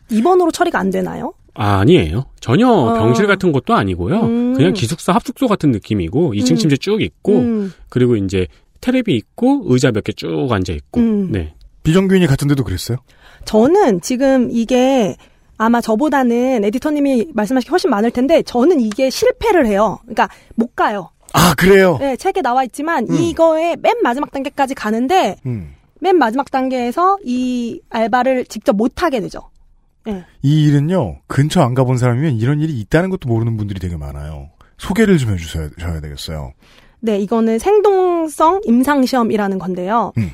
입원으로 처리가 안 되나요? 아, 아니에요. 전혀 어. 병실 같은 것도 아니고요. 음. 그냥 기숙사 합숙소 같은 느낌이고 2층 음. 침대 쭉 있고 음. 그리고 이제 테레비 있고 의자 몇 개 쭉 앉아 있고. 음. 네. 비정규인이 같은 데도 그랬어요? 저는 지금 이게 아마 저보다는 에디터님이 말씀하신 게 훨씬 많을 텐데 저는 이게 실패를 해요. 그러니까 못 가요. 아, 그래요? 네, 책에 나와 있지만 음. 이거의 맨 마지막 단계까지 가는데 음. 맨 마지막 단계에서 이 알바를 직접 못 하게 되죠. 네. 이 일은요, 근처 안 가본 사람이면 이런 일이 있다는 것도 모르는 분들이 되게 많아요. 소개를 좀 해주셔야 셔야 되겠어요. 네, 이거는 생동성 임상시험이라는 건데요. 음.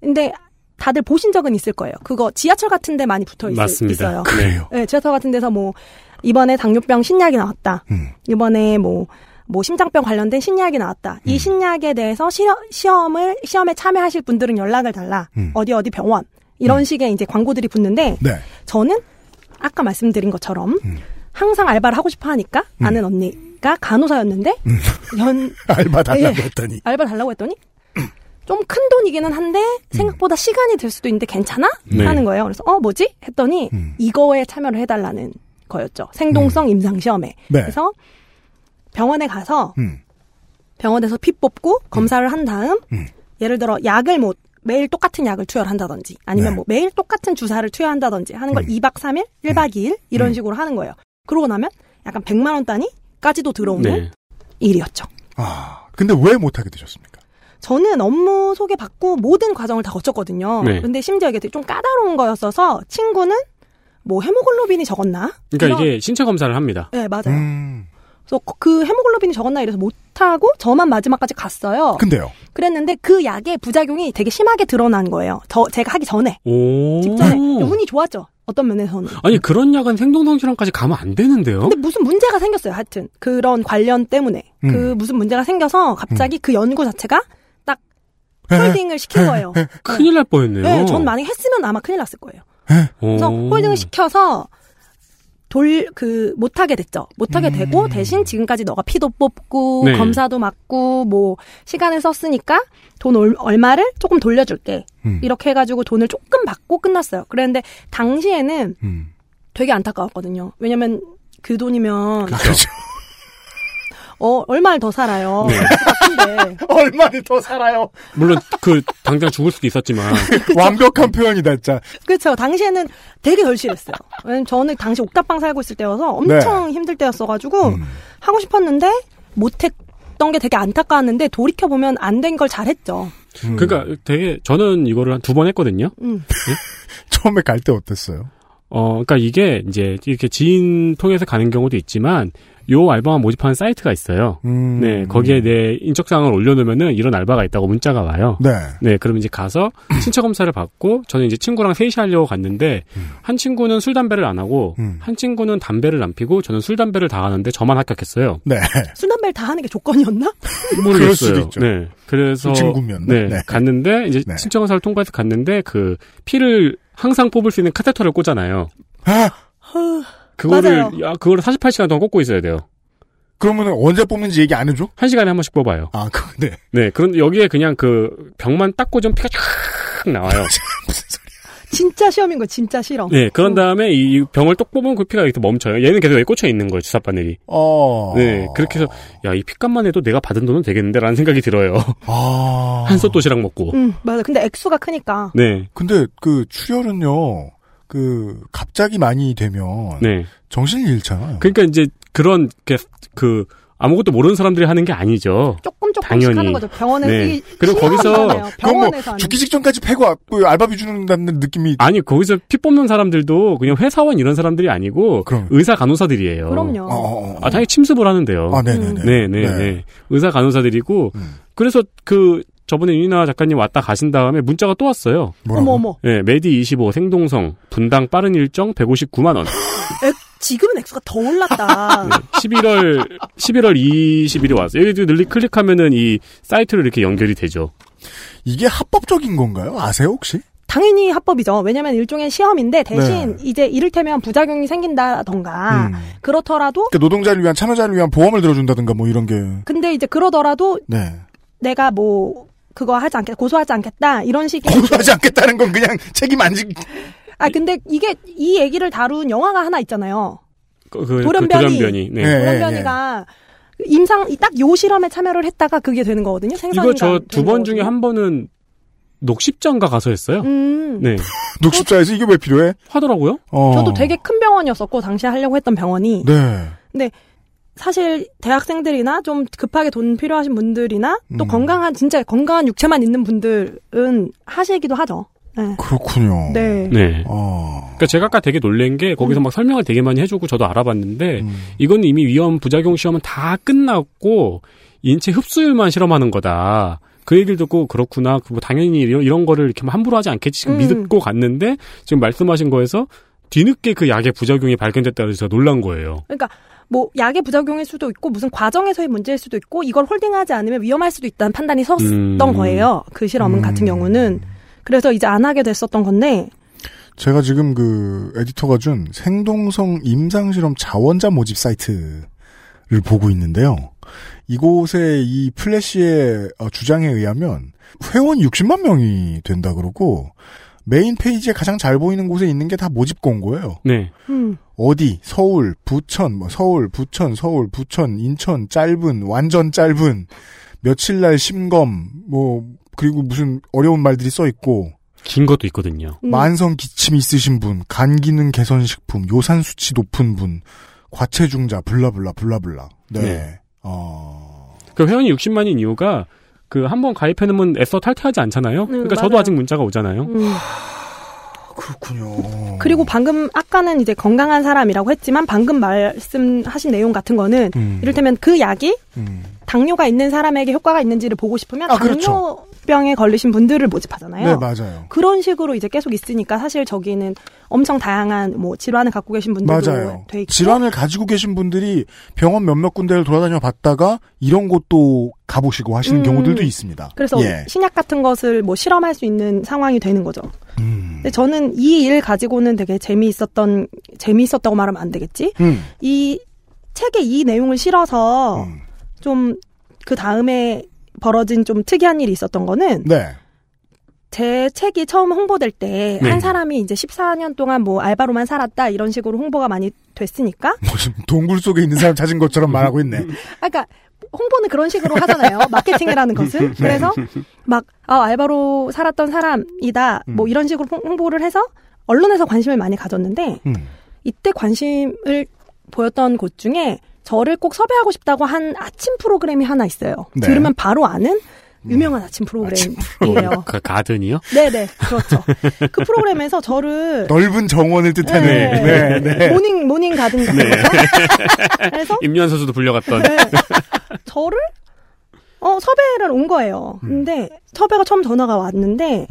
근데 다들 보신 적은 있을 거예요. 그거 지하철 같은 데 많이 붙어 있, 맞습니다. 있어요. 그래요. 네, 지하철 같은 데서 뭐 이번에 당뇨병 신약이 나왔다. 음. 이번에 뭐, 뭐 심장병 관련된 신약이 나왔다. 음. 이 신약에 대해서 시험, 시험을 시험에 참여하실 분들은 연락을 달라. 음. 어디 어디 병원 이런 식의 이제 광고들이 붙는데 네. 저는 아까 말씀드린 것처럼 항상 알바를 하고 싶어 하니까 아는 언니 씨가 간호사였는데 (laughs) 연 알바 달라고 예, 했더니. 알바 달라고 했더니 좀 큰 돈이기는 한데 생각보다 시간이 들 수도 있는데 괜찮아? 네. 하는 거예요. 그래서 어 뭐지? 했더니 이거에 참여를 해달라는 거였죠. 생동성 임상 시험에. 네. 그래서 병원에 가서 음. 병원에서 피 뽑고 검사를 한 다음 예를 들어 약을 뭐 매일 똑같은 약을 투여한다든지 아니면 뭐 매일 똑같은 주사를 투여한다든지 하는 걸 2박 3일, 1박 2일 이런 식으로 하는 거예요. 그러고 나면 약간 100만 원 단위까지도 들어오는 네. 일이었죠. 아, 근데 왜 못하게 되셨습니까? 저는 업무 소개 받고 모든 과정을 다 거쳤거든요. 네. 근데 심지어 이게 좀 까다로운 거였어서 친구는 뭐 헤모글로빈이 적었나? 그러니까 이런- 이게 신체 검사를 합니다. 네, 맞아요. 음. 그래서 그 헤모글로빈이 적었나 이래서 못하고 저만 마지막까지 갔어요. 근데요. 그랬는데 그 약의 부작용이 되게 심하게 드러난 거예요. 저 제가 하기 전에 오. 직전에 운이 좋았죠. 어떤 면에서는. 아니 그런 약은 생동성실험까지 가면 안 되는데요. 근데 무슨 문제가 생겼어요. 하여튼 그런 관련 때문에 음. 그 무슨 문제가 생겨서 갑자기 그 연구 자체가 딱 홀딩을 시킨 거예요. 큰일 날 뻔했네요. 네, 전 만약에 했으면 아마 큰일 났을 거예요. 그래서 오. 홀딩을 시켜서 돌 그 못하게 됐죠. 못하게 되고 대신 지금까지 너가 피도 뽑고 네. 검사도 맡고 뭐 시간을 썼으니까 돈 얼, 얼마를 조금 돌려줄게. 음. 이렇게 해가지고 돈을 조금 받고 끝났어요. 그랬는데 당시에는 되게 안타까웠거든요. 왜냐면 그 돈이면 어 얼마를 더 살아요. 네. 같은데 (laughs) 얼마를 더 살아요. 물론 그 당장 죽을 수도 있었지만 (laughs) 완벽한 표현이다, 진짜. 그렇죠. 당시에는 되게 절실했어요. 왜냐면 저는 당시 옥탑방 살고 있을 때여서 엄청 네. 힘들 때였어가지고 음. 하고 싶었는데 못했던 게 되게 안타까웠는데 돌이켜 보면 안 된 걸 잘했죠. 그러니까 되게 저는 이거를 한 두 번 했거든요. 음. (laughs) 처음에 갈 때 어땠어요? 어, 그러니까 이게 이제 이렇게 지인 통해서 가는 경우도 있지만 요 알바만 모집하는 사이트가 있어요. 음. 네, 거기에 내 인적사항을 올려놓으면은 이런 알바가 있다고 문자가 와요. 네. 네, 그러면 이제 가서 (clears throat) 신체 검사를 받고 저는 이제 친구랑 셋이 하려고 갔는데 한 친구는 술 담배를 안 하고 한 친구는 담배를 안 피고 저는 술 담배를 다 하는데 저만 합격했어요. 네. 술 담배를 다 하는 게 조건이었나? (laughs) 모르겠어요. 그럴 수도 있죠. 네, 그래서 그 친구면. 네, 네. 갔는데 이제 신체 검사를 통과해서 갔는데 그 피를 항상 뽑을 수 있는 카테터를 꽂잖아요. 그거를 맞아요. 야, 그거를 48시간 동안 꽂고 있어야 돼요. 그러면 언제 뽑는지 얘기 안 해줘? 한 시간에 한 번씩 뽑아요. 아, 그, 네. 네, 그런데 여기에 그냥 그 병만 딱 꽂으면 피가 쫙 나와요. (laughs) 진짜 시험인 거 진짜 싫어. 네, 그런 다음에 이 병을 똑 뽑으면 그 피가 이렇게 멈춰요. 얘는 계속 여기 꽂혀 있는 거예요, 주사 바늘이. 어. 네, 그렇게 해서 야, 이 핏값만 해도 내가 받은 돈은 되겠는데라는 생각이 들어요. 아. 한솥 도시락 먹고. 음 맞아. 근데 액수가 크니까. 네. 근데 그 출혈은요, 그, 갑자기 많이 되면. 네. 정신이 잃잖아요. 그러니까 이제 그런 게그 아무것도 모르는 사람들이 하는 게 아니죠. 조금 조금씩 당연히. 하는 거죠. 병원에서 네. 이 그리고 거기서. 뭐, 병원에서 하는. 죽기 직전까지 패고, 아- 그 알바비 주는다는 느낌이. 아니 거기서 피 뽑는 사람들도 그냥 회사원 이런 사람들이 아니고 의사 간호사들이에요. 그럼요. 아 당연히 침습을 하는데요. 아, 네네네. 네네네. 네. 의사 간호사들이고 그래서 그 저번에 윤이나 작가님 왔다 가신 다음에 문자가 또 왔어요. 어머 어머. 네, 메디 25 생동성 분당 빠른 일정 159만 원. (laughs) 액, 지금은 액수가 더 올랐다. 11월 11월 20일에 왔어요. 여기 늘리 클릭하면은 이 사이트로 이렇게 연결이 되죠. 이게 합법적인 건가요? 아세요, 혹시? 당연히 합법이죠. 왜냐면 일종의 시험인데 대신 네. 이제 이를테면 부작용이 생긴다던가 음. 그렇더라도 그러니까 노동자를 위한, 참여자를 위한 보험을 들어준다든가 뭐 이런 게. 근데 이제 그러더라도 네. 내가 뭐 그거 하지 않겠다 고소하지 않겠다 이런 식의 고소하지 않겠다는 건 그냥 책임 안 지. 아 근데 이게 이 얘기를 다룬 영화가 하나 있잖아요. 그, 그, 돌연변이. 그 돌연변이. 네. 돌연변이가 임상 딱 요 실험에 참여를 했다가 그게 되는 거거든요. 생선인간 이거 저 두 번. 중에 한 번은 녹십자인가 가서 했어요. 음. 네. (laughs) 녹십자에서 이게 왜 필요해? 하더라고요. 어. 저도 되게 큰 병원이었었고 당시 에 하려고 했던 병원이. 네. 근데 사실 대학생들이나 좀 급하게 돈 필요하신 분들이나 또 음. 건강한 진짜 건강한 육체만 있는 분들은 하시기도 하죠. 네. 그렇군요. 네. 네. 어. 그러니까 제가 아까 되게 놀란 게 거기서 막 설명을 되게 많이 해주고 저도 알아봤는데 음. 이건 이미 위험 부작용 시험은 다 끝났고 인체 흡수율만 실험하는 거다. 그 얘기를 듣고 그렇구나. 그뭐 당연히 이런, 이런 거를 이렇게 막 함부로 하지 않겠지 지금 음. 믿고 갔는데 지금 말씀하신 거에서 뒤늦게 그 약의 부작용이 발견됐다 그래서 제가 놀란 거예요. 그러니까 뭐 약의 부작용일 수도 있고 무슨 과정에서의 문제일 수도 있고 이걸 홀딩하지 않으면 위험할 수도 있다는 판단이 섰던 음. 거예요. 그 실험은 같은 경우는 그래서 이제 안 하게 됐었던 건데 제가 지금 그 에디터가 준 생동성 임상실험 자원자 모집 사이트를 보고 있는데요. 이곳의 이 플래시의 어, 주장에 의하면 회원 60만 명이 된다 그러고 메인 페이지에 가장 잘 보이는 곳에 있는 게 다 모집 공고예요. 네. 음. 어디 서울, 부천, 뭐 서울, 부천, 서울, 부천, 인천 짧은 완전 짧은 며칠 날 심검 뭐 그리고 무슨 어려운 말들이 써 있고 긴 것도 있거든요. 음. 만성 기침 있으신 분, 간 기능 개선 식품, 요산 수치 높은 분, 과체중자 블라블라 블라블라. 네. 네. 어. 그 회원이 60만인 이유가 그 한 번 가입해놓으면 애써 탈퇴하지 않잖아요. 그러니까 저도 맞아요. 아직 문자가 오잖아요. 음. (sighs) 그렇군요. 그리고 방금 아까는 이제 건강한 사람이라고 했지만 방금 말씀하신 내용 같은 거는 음. 이를테면 그 약이 음. 당뇨가 있는 사람에게 효과가 있는지를 보고 싶으면 아, 그렇죠. 당뇨병에 걸리신 분들을 모집하잖아요. 네, 맞아요. 그런 식으로 이제 계속 있으니까 사실 저기는 엄청 다양한 뭐 질환을 갖고 계신 분들도 맞아요. 돼 있고 질환을 가지고 계신 분들이 병원 몇몇 군데를 돌아다녀 봤다가 이런 곳도 가보시고 하시는 음. 경우들도 있습니다. 그래서 예. 신약 같은 것을 뭐 실험할 수 있는 상황이 되는 거죠. 음. 근데 저는 이 일 가지고는 되게 재미있었던 재미있었다고 말하면 안 되겠지. 음. 이 책의 이 내용을 실어서 좀그 다음에 벌어진 좀 특이한 일이 있었던 거는 네. 제 책이 처음 홍보될 때한 네. 사람이 이제 14년 동안 뭐 알바로만 살았다 이런 식으로 홍보가 많이 됐으니까 (laughs) 무슨 동굴 속에 있는 사람 찾은 것처럼 말하고 있네. 아, 그러니까 홍보는 그런 식으로 하잖아요. 마케팅이라는. (laughs) 네. 그래서 막 아, 알바로 살았던 사람이다. 음. 뭐 이런 식으로 홍- 홍보를 해서 언론에서 관심을 많이 가졌는데 음. 이때 관심을 보였던 곳 중에 저를 꼭 섭외하고 싶다고 한 아침 프로그램이 하나 있어요. 네. 들으면 바로 아는 유명한 아침 프로그램이에요. 그 garden이요? 네네, 그렇죠. 그 프로그램에서 저를 넓은 정원을 뜻하는. 네, 네. morning morning garden 같은 네. 거. (laughs) 그래서 임유한 선수도 불려갔던. 네. 저를 어 섭외를 온 거예요. 음. 근데 섭외가 처음 전화가 왔는데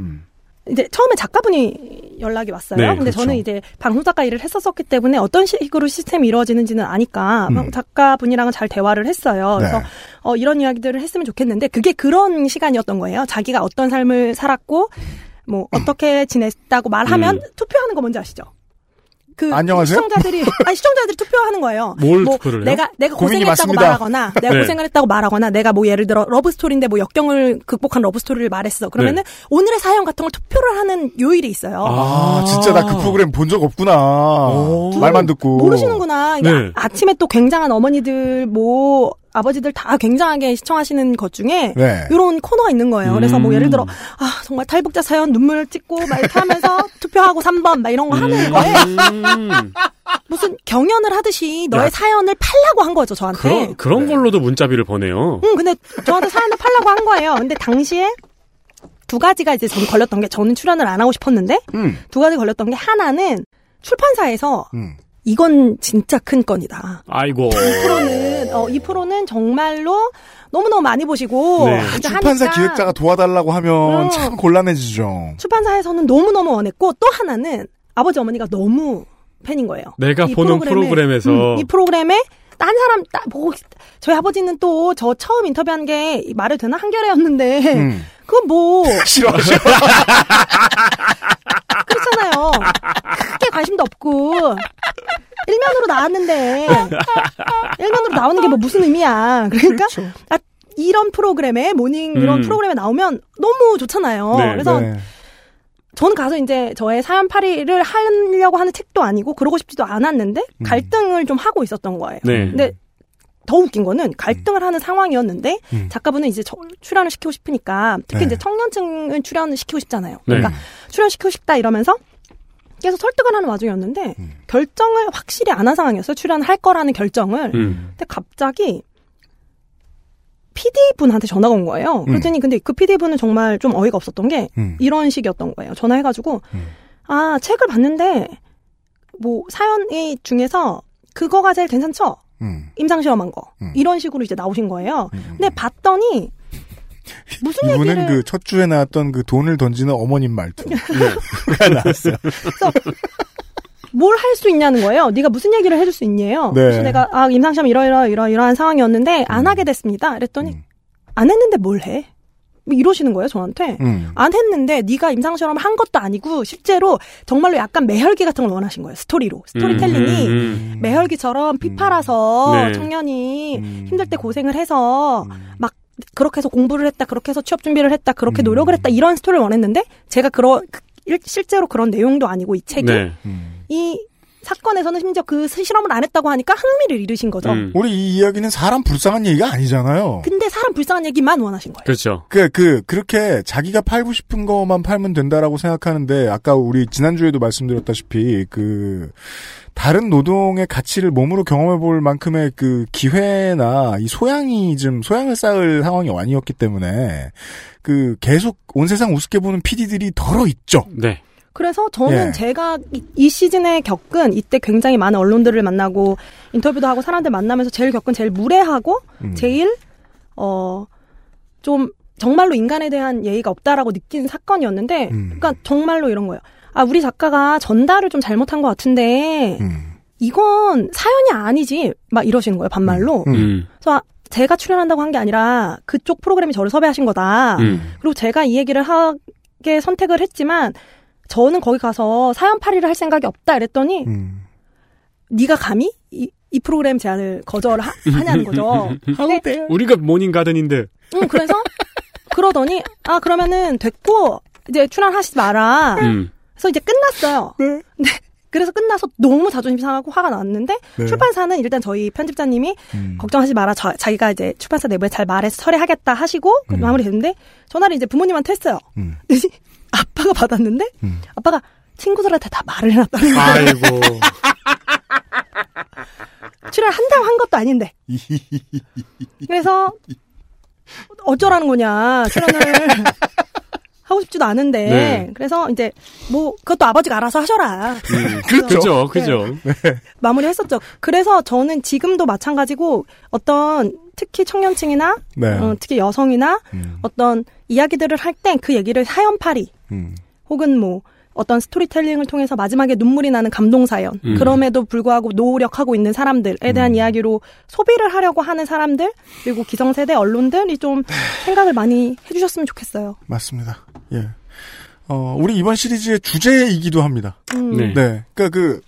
이제 처음에 작가분이 연락이 왔어요. 네, 근데 그렇죠. 저는 이제 방송 작가 일을 했었었기 때문에 어떤 식으로 시스템이 이루어지는지는 아니까 음. 방- 작가분이랑은 잘 대화를 했어요. 그래서 네. 어, 이런 이야기들을 했으면 좋겠는데 그게 그런 시간이었던 거예요. 자기가 어떤 삶을 살았고 뭐 어떻게 지냈다고 말하면 음. 투표하는 거 뭔지 아시죠? 그 안녕하세요? 시청자들이 (laughs) 아니 시청자들이 투표하는 거예요. 뭘 뭐 투표를 해요? 내가 내가 고민이 고생했다고. 말하거나 내가 네. 고생을 했다고 말하거나 내가 뭐 예를 들어 러브 스토리인데 뭐 역경을 극복한 러브 스토리를 말했어. 그러면은 네. 오늘의 사연 같은 걸 투표를 하는 요일이 있어요. 아, 진짜 나 그 프로그램 본 적 없구나. 말만 듣고. 모르시는구나. 이게 네. 아, 침에 또 굉장한 어머니들 뭐 아버지들 다 굉장하게 시청하시는 것 중에 네. 이런 코너가 있는 거예요. 그래서 뭐 음. 예를 들어 아 정말 탈북자 사연 눈물 찍고 막 이렇게 하면서 (laughs) 투표하고 3번 막 이런 거 하는 거에 음. 무슨 경연을 하듯이 너의 야. 사연을 팔라고 한 거죠 저한테. 그런 그런 걸로도 문자비를 보내요. 응, 근데 저한테 사연을 팔라고 한 거예요. 근데 당시에 두 가지가 이제 저는 걸렸던 게 저는 출연을 안 하고 싶었는데 음. 두 가지 걸렸던 게 하나는 출판사에서 음. 이건 진짜 큰 건이다. 아이고. 이 프로는 어, 이 프로는 정말로 너무 너무 많이 보시고 네. 출판사 하니까 기획자가 도와달라고 하면 음. 참 곤란해지죠. 출판사에서는 너무 너무 원했고 또 하나는 아버지 어머니가 너무 팬인 거예요. 내가 이 보는 프로그램에, 프로그램에서 음, 이 프로그램에 딴 사람 따, 보고 저희 아버지는 또 저 처음 인터뷰한 게 말을 되나 한겨레였는데 음. 그건 뭐 (laughs) 싫어 싫어. (laughs) 그렇잖아요. 크게 관심도 없고 일면으로 나왔는데 일면으로 나오는 게 뭐 무슨 의미야? 그러니까 아, 이런 프로그램에 모닝 이런 음. 프로그램에 나오면 너무 좋잖아요. 네. 그래서 네. 저는 가서 이제 저의 사연 파리를 하려고 하는 책도 아니고 그러고 싶지도 않았는데 갈등을 좀 하고 있었던 거예요. 네. 근데 더 웃긴 거는 갈등을 하는 상황이었는데 음. 작가분은 이제 저- 출연을 시키고 싶으니까 특히 네. 이제 청년층을 출연을 시키고 싶잖아요. 네. 그러니까 출연시키고 싶다 이러면서 계속 설득을 하는 와중이었는데 결정을 확실히 안 한 상황이었어요. 출연할 거라는 결정을. 음. 근데 갑자기 PD 분한테 전화가 온 거예요. 그랬더니 근데 그 PD 분은 정말 좀 어이가 없었던 게 음. 이런 식이었던 거예요. 전화해가지고 아 책을 봤는데 뭐 사연이 중에서 그거가 제일 괜찮죠. 음. 임상시험한 거 이런 식으로 이제 나오신 거예요. 근데 봤더니 무슨 이분은 얘기를 그첫 주에 나왔던 그 돈을 던지는 어머님 말투가 나왔어요. (laughs) 뭘 할 수 있냐는 거예요. 네가 무슨 얘기를 해줄 수 있냐요. 네. 그래서 내가 아 임상시험 이러 이러 이러 이러한 상황이었는데 안 하게 됐습니다. 그랬더니 안 했는데 뭘 해? 뭐 이러시는 거예요 저한테. 음. 안 했는데 네가 임상실험을 한 것도 아니고 실제로 정말로 약간 매혈기 같은 걸 원하신 거예요 스토리로 스토리텔링이 음, 음, 매혈기처럼 피팔아서 네. 청년이 힘들 때 고생을 해서 막 그렇게 해서 공부를 했다 그렇게 해서 취업 준비를 했다 그렇게 노력을 했다 이런 스토리를 원했는데 제가 그- 일- 실제로 그런 내용도 아니고 이 책이 네. 이 사건에서는 심지어 그 실험을 안 했다고 하니까 흥미를 잃으신 거죠. 음. 우리 이 이야기는 사람 불쌍한 얘기가 아니잖아요. 근데 사람 불쌍한 얘기만 원하신 거예요. 그렇죠. 그, 그, 그렇게 자기가 팔고 싶은 것만 팔면 된다라고 생각하는데, 아까 우리 지난주에도 말씀드렸다시피, 그, 다른 노동의 가치를 몸으로 경험해 볼 만큼의 그 기회나 이 소양이 좀, 소양을 쌓을 상황이 아니었기 때문에, 그, 계속 온 세상 우습게 보는 PD들이 덜어 있죠. 네. 그래서 저는 예. 제가 이, 이 시즌에 겪은 이때 굉장히 많은 언론들을 만나고 인터뷰도 하고 사람들 만나면서 제일 겪은 제일 무례하고 음. 제일 어좀 정말로 인간에 대한 예의가 없다라고 느낀 사건이었는데 음. 그러니까 정말로 이런 거예요. 아 우리 작가가 전달을 좀 잘못한 것 같은데 음. 이건 사연이 아니지 막 이러시는 거예요 반말로. 음. 그래서 제가 출연한다고 한 게 아니라 그쪽 프로그램이 저를 섭외하신 거다. 음. 그리고 제가 이 얘기를 하게 선택을 했지만 저는 거기 가서 사연팔이를 할 생각이 없다 이랬더니 음. 네가 감히 이, 이 프로그램 제안을 거절하, 하냐는 거죠. (laughs) 근데, 우리가 모닝 가든인데. 응, 그래서 그러더니 아 그러면은 됐고 이제 출연하시지 마라. 음. 그래서 이제 끝났어요. 네. 그래서 끝나서 너무 자존심 상하고 화가 났는데 네. 출판사는 일단 저희 편집자님이 음. 걱정하지 마라. 저- 자기가 이제 출판사 내부에 잘 말해서 처리하겠다 하시고 그 음. 마무리됐는데 전화를 이제 부모님한테 했어요. 음. 아빠가 받았는데 음. 아빠가 친구들한테 다 말을 해놨다는 거예요. 아이고. (laughs) 출연 한다고 한 것도 아닌데. 그래서 어쩌라는 거냐 출연을 (laughs) 하고 싶지도 않은데 네. 그래서 이제 뭐 그것도 아버지가 알아서 하셔라 음. 그렇죠. 그죠. 마무리했었죠. 그래서 저는 지금도 마찬가지고 어떤 특히 청년층이나 네. 어, 특히 여성이나 어떤 이야기들을 할 때 그 얘기를 사연팔이 음. 혹은 뭐 어떤 스토리텔링을 통해서 마지막에 눈물이 나는 감동 사연 음. 그럼에도 불구하고 노력하고 있는 사람들에 대한 이야기로 소비를 하려고 하는 사람들 그리고 기성세대 언론들이 좀 생각을 많이 해주셨으면 좋겠어요. 맞습니다. 예. 어, 우리 이번 시리즈의 주제이기도 합니다. 음. 네. 그러니까 그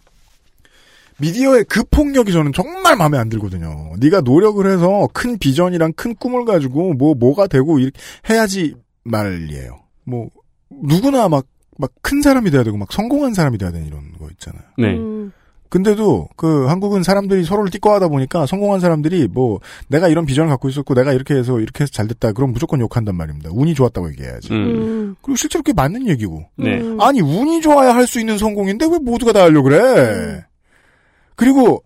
미디어의 그 폭력이 저는 정말 마음에 안 들거든요. 네가 노력을 해서 큰 비전이랑 큰 꿈을 가지고 뭐 뭐가 되고 이렇게 해야지 말이에요. 뭐 누구나 막 막 큰 사람이 돼야 되고 막 성공한 사람이 돼야 되는 이런 거 있잖아요. 네. 음. 근데도 그 한국은 사람들이 서로를 띠꺼하다 보니까 성공한 사람들이 뭐 내가 이런 비전을 갖고 있었고 내가 이렇게 해서 이렇게 해서 잘 됐다 그럼 무조건 욕한단 말입니다. 운이 좋았다고 얘기해야지. 음. 그리고 실제로 그게 맞는 얘기고. 네. 음. 아니 운이 좋아야 할 수 있는 성공인데 왜 모두가 다 하려고 그래? 그리고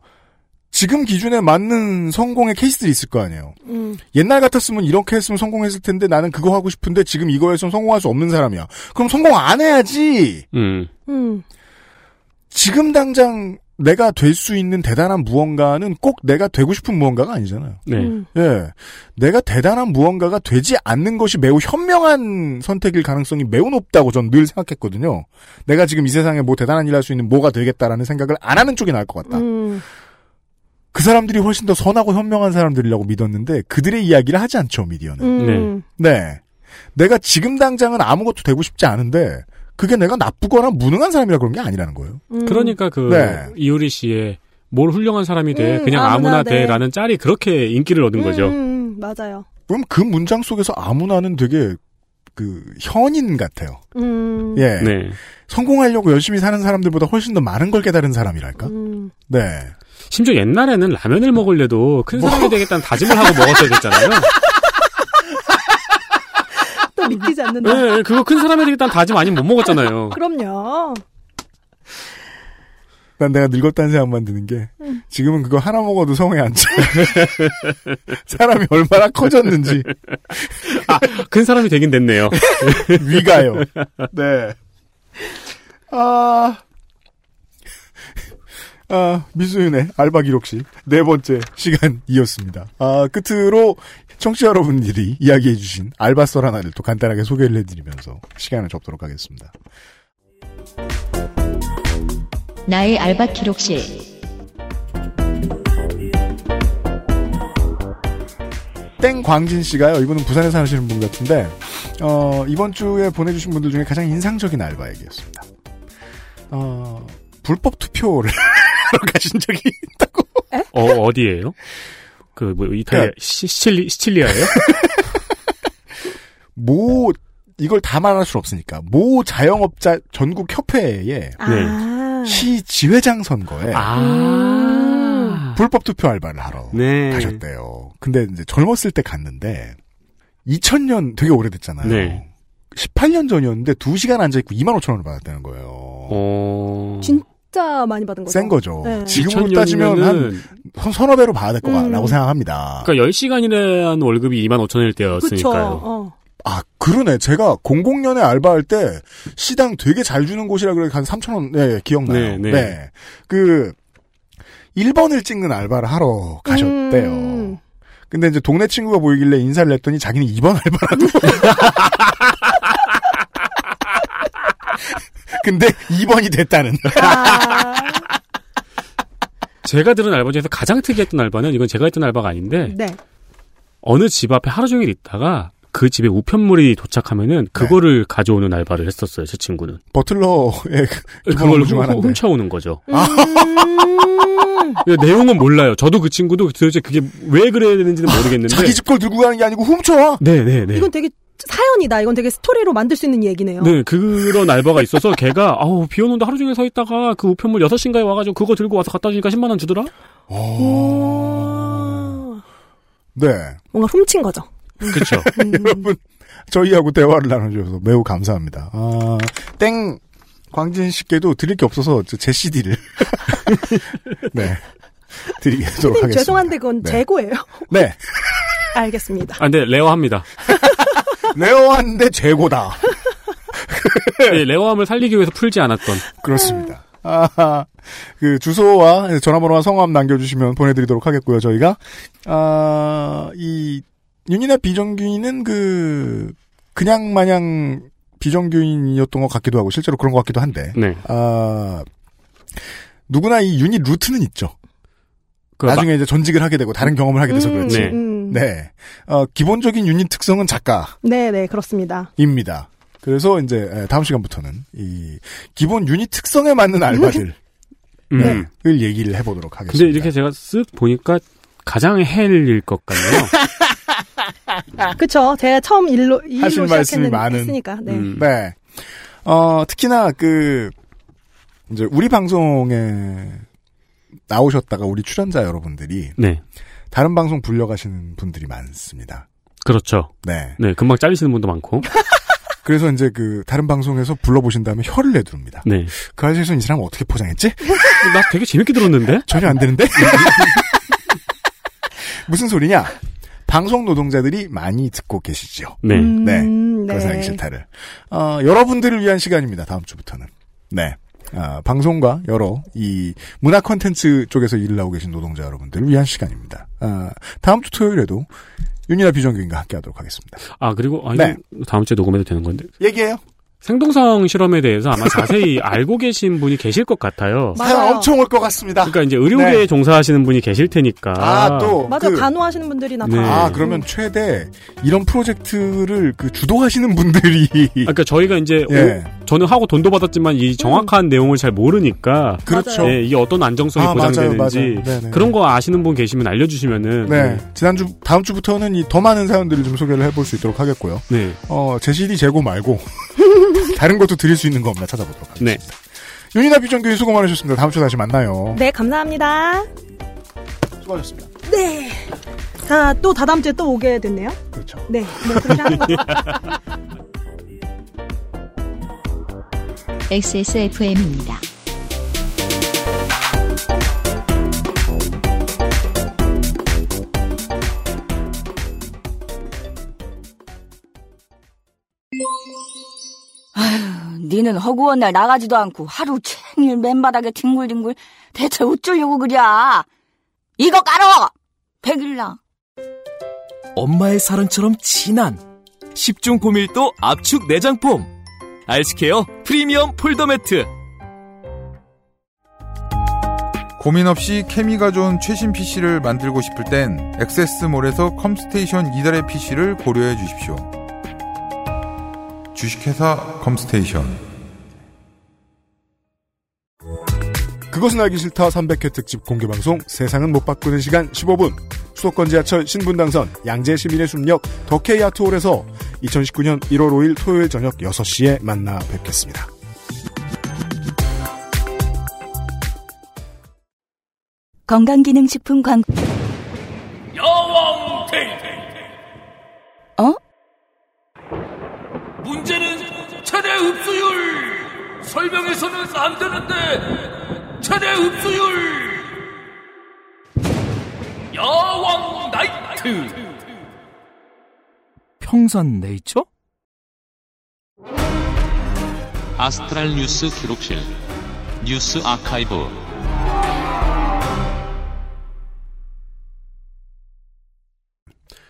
지금 기준에 맞는 성공의 케이스들이 있을 거 아니에요. 음. 옛날 같았으면 이렇게 했으면 성공했을 텐데 나는 그거 하고 싶은데 지금 이거 했으면 성공할 수 없는 사람이야. 그럼 성공 안 해야지. 음. 음. 지금 당장 내가 될 수 있는 대단한 무언가는 꼭 내가 되고 싶은 무언가가 아니잖아요. 네. 음. 예. 내가 대단한 무언가가 되지 않는 것이 매우 현명한 선택일 가능성이 매우 높다고 전 늘 생각했거든요. 내가 지금 이 세상에 뭐 대단한 일 할 수 있는 뭐가 되겠다라는 생각을 안 하는 쪽이 나을 것 같다. 음. 그 사람들이 훨씬 더 선하고 현명한 사람들이라고 믿었는데 그들의 이야기를 하지 않죠, 미디어는. 음. 네. 내가 지금 당장은 아무것도 되고 싶지 않은데 그게 내가 나쁘거나 무능한 사람이라 그런 게 아니라는 거예요. 음. 그러니까 그 네. 이효리 씨의 뭘 훌륭한 사람이 돼 음, 그냥 아무나 아무나, 돼. 돼라는 짤이 그렇게 인기를 얻은 거죠. 음, 음, 맞아요. 그럼 그 문장 속에서 아무나는 되게 그 현인 같아요. 음. 예. 네. 성공하려고 열심히 사는 사람들보다 훨씬 더 많은 걸 깨달은 사람이랄까? 음. 네. 심지어 옛날에는 라면을 먹으려도 큰 사람이 되겠다는 다짐을 하고 먹었어야 됐잖아요. (laughs) 또 믿기지 않는다. 네, 그거 큰 사람이 되겠다는 다짐 아니면 못 먹었잖아요. (laughs) 그럼요. 난 내가 늙었다는 생각만 드는 게 음. 지금은 그거 하나 먹어도 성에 안 차. (laughs) 사람이 얼마나 커졌는지 (laughs) 아, 큰 사람이 되긴 됐네요. 위가요. 네. 아, 아 미수윤의 알바 기록실 네 번째 시간이었습니다. 아 끝으로 청취자 여러분들이 이야기해주신 알바썰 하나를 또 간단하게 소개를 해드리면서 시간을 접도록 하겠습니다. 나의 알바 기록실 땡 광진 씨가요. 이분은 부산에 사시는 분 같은데 어, 이번 주에 보내주신 분들 중에 가장 인상적인 알바 얘기였습니다. 어, 불법 투표를 (laughs) 하러 가신 적이 있다고. 어, 어디예요? 그, 뭐, 이탈리아, 네. 시, 시칠리, 시칠리아예요? (laughs) 모, 이걸 다 말할 수 없으니까. 모 자영업자 전국 협회의 아. 시 지회장 선거에 아. 불법 투표 알바를 하러 네. 가셨대요. 근데 이제 젊었을 때 갔는데 2000년 되게 오래됐잖아요. 네. 18년 전이었는데 2시간 앉아있고 2만 5천 원을 받았다는 거예요. 어. 진 짜 많이 받은 거죠. 센 거죠. 네. 지금으로 따지면 한 선- 서너 배로 받아야 될 거라고 음. 생각합니다. 그러니까 10시간이라는 월급이 2만 5천 원일 그쵸. 때였으니까요. 어. 아, 그러네. 제가 00년에 알바할 때 시당 되게 잘 주는 곳이라 그래 한 3천 원, 네, 기억나요. 네, 네. 그 1번을 찍는 알바를 하러 가셨대요. 음. 근데 이제 동네 친구가 보이길래 인사를 했더니 자기는 2번 알바라고. (laughs) (laughs) 근데 2번이 됐다는. 제가 들은 알바 중에서 가장 특이했던 알바는 이건 제가 했던 알바가 아닌데 네. 어느 집 앞에 하루 종일 있다가 그 집에 우편물이 도착하면은 그거를 가져오는 알바를 했었어요. 제 친구는. 버틀러의 그 그걸 훔-. 훔쳐오는 거죠. 아. 근데 내용은 몰라요. 저도 그 친구도 도대체 그게 왜 그래야 되는지는 모르겠는데. 자기 집 걸 들고 가는 게 아니고 훔쳐와. 네네네. 이건 되게 사연이다. 이건 되게 스토리로 만들 수 있는 얘기네요. 네, 그런 알바가 있어서 걔가 아우 비 오는데 하루 종일 서 있다가 그 우편물 6시인가에 와가지고 그거 들고 와서 갖다 주니까 10만 원 주더라? 네. 뭔가 훔친 거죠. 그쵸. (laughs) 여러분, 저희하고 대화를 나눠주셔서 매우 감사합니다. 아, 땡, 광진 씨께도 드릴 게 없어서 저제 CD를. (laughs) 네. 드리도록 하겠습니다. 죄송한데 그건 네. 재고예요. 네. (laughs) 알겠습니다. 아, 네, rare합니다. rare한데 재고다. 네, rare함을 살리기 위해서 풀지 않았던. 그렇습니다. 아, 그 주소와 전화번호와 성함 남겨주시면 보내드리도록 하겠고요. 저희가 아, 이 윤이나 비정규인은 그 그냥 마냥 비정규인이었던 것 같기도 하고 실제로 그런 것 같기도 한데 네. 아, 누구나 이 유닛 루트는 있죠. 그 나중에 이제 전직을 하게 되고 다른 경험을 하게 돼서 음, 그렇지. 네. 음. 네. 어, 기본적인 유닛 특성은 작가입니다. 네, 네, 그렇습니다. 그래서 이제 에, 다음 시간부터는 이 기본 유닛 특성에 맞는 알바들을 음. 얘기를 해보도록 하겠습니다. 근데 이렇게 제가 쓱 보니까 가장 hell일 것 같네요. (laughs) 그쵸. 제가 처음 일로, 이 일로 하실 말씀이 많은. 했으니까, 네. 음. 네. 어, 특히나 그 이제 우리 방송에 나오셨다가 우리 출연자 여러분들이 네. 다른 방송 불려가시는 분들이 많습니다. 그렇죠. 네. 네, 금방 잘리시는 분도 많고. (laughs) 그래서 이제 그 다른 방송에서 불러보신 다음에 혀를 내두릅니다. 네. 그 아저씨는 이 사람 을 어떻게 포장했지? 나 되게 재밌게 들었는데? (laughs) 전혀 안 되는데? (laughs) 무슨 소리냐? 방송 노동자들이 많이 듣고 계시죠. 네. 음, 네. 네. 그래서 하기 싫다를. 어, 여러분들을 위한 시간입니다. 다음 주부터는. 네. 아, 방송과 여러 이 문화 콘텐츠 쪽에서 일을 하고 계신 노동자 여러분들을 위한 시간입니다. 아, 다음 주 토요일에도 윤이나 비정규인과 함께 하도록 하겠습니다. 아, 그리고, 아, 네. 다음 주에 녹음해도 되는 건데. 얘기해요. 생동성 실험에 대해서 아마 자세히 (laughs) 알고 계신 분이 계실 것 같아요. 사연 엄청 올 것 같습니다. 그러니까 이제 의료계에 네. 종사하시는 분이 계실 테니까. 아, 또. 맞아, 그- 간호하시는 분들이 나 네. 다. 아, 그러면 최대 이런 프로젝트를 그 주도하시는 분들이 그러니까 저희가 이제 예. 오- 저는 하고 돈도 받았지만 이 정확한 내용을 잘 모르니까 그렇죠. 예, 이게 어떤 안정성이 아, 맞아요, 보장되는지 맞아요. 네네. 그런 거 아시는 분 계시면 알려주시면은 네. 지난주, 다음 주부터는 이 더 많은 사연들을 좀 소개를 해볼 수 있도록 하겠고요. 네. 어, 제 CD 재고 말고, (laughs) 다른 것도 드릴 수 있는 거 없나 찾아보도록 하겠습니다. 네. 윤이나 비정규인 수고 많으셨습니다. 다음 주에 다시 만나요. 네, 감사합니다. 수고하셨습니다. 네. 자, 또 다다음 주에 또 오게 됐네요. 그렇죠. 네. 뭐 그렇게 하는 거죠. (laughs) XSFM입니다. 아휴, 니는 허구한 날 나가지도 않고 하루 종일 맨바닥에 뒹굴뒹굴 대체 어쩌려고 그랴? 이거 깔어! 백일랑. 엄마의 사랑처럼 진한 10중 고밀도 압축 내장폼 알스케어 프리미엄 폴더 매트. 고민 없이 케미가 좋은 최신 PC를 만들고 싶을 땐 액세스몰에서 컴스테이션 이달의 PC를 고려해 주십시오. 주식회사 컴스테이션. 그것은 알기 싫다 300회 특집 공개 방송 세상은 못 바꾸는 시간 15분. 수도권 지하철 신분당선 양재 시민의 숲역 더케이 아트홀에서 2019년 1월 5일 토요일 저녁 6시에 만나 뵙겠습니다. 건강기능식품 광 여왕 어? 문제는 최대 흡수율 설명해서는 안 되는데 최대 흡수율 여왕 나이트 평산 네이처? 아스트랄 뉴스 기록실 뉴스 아카이브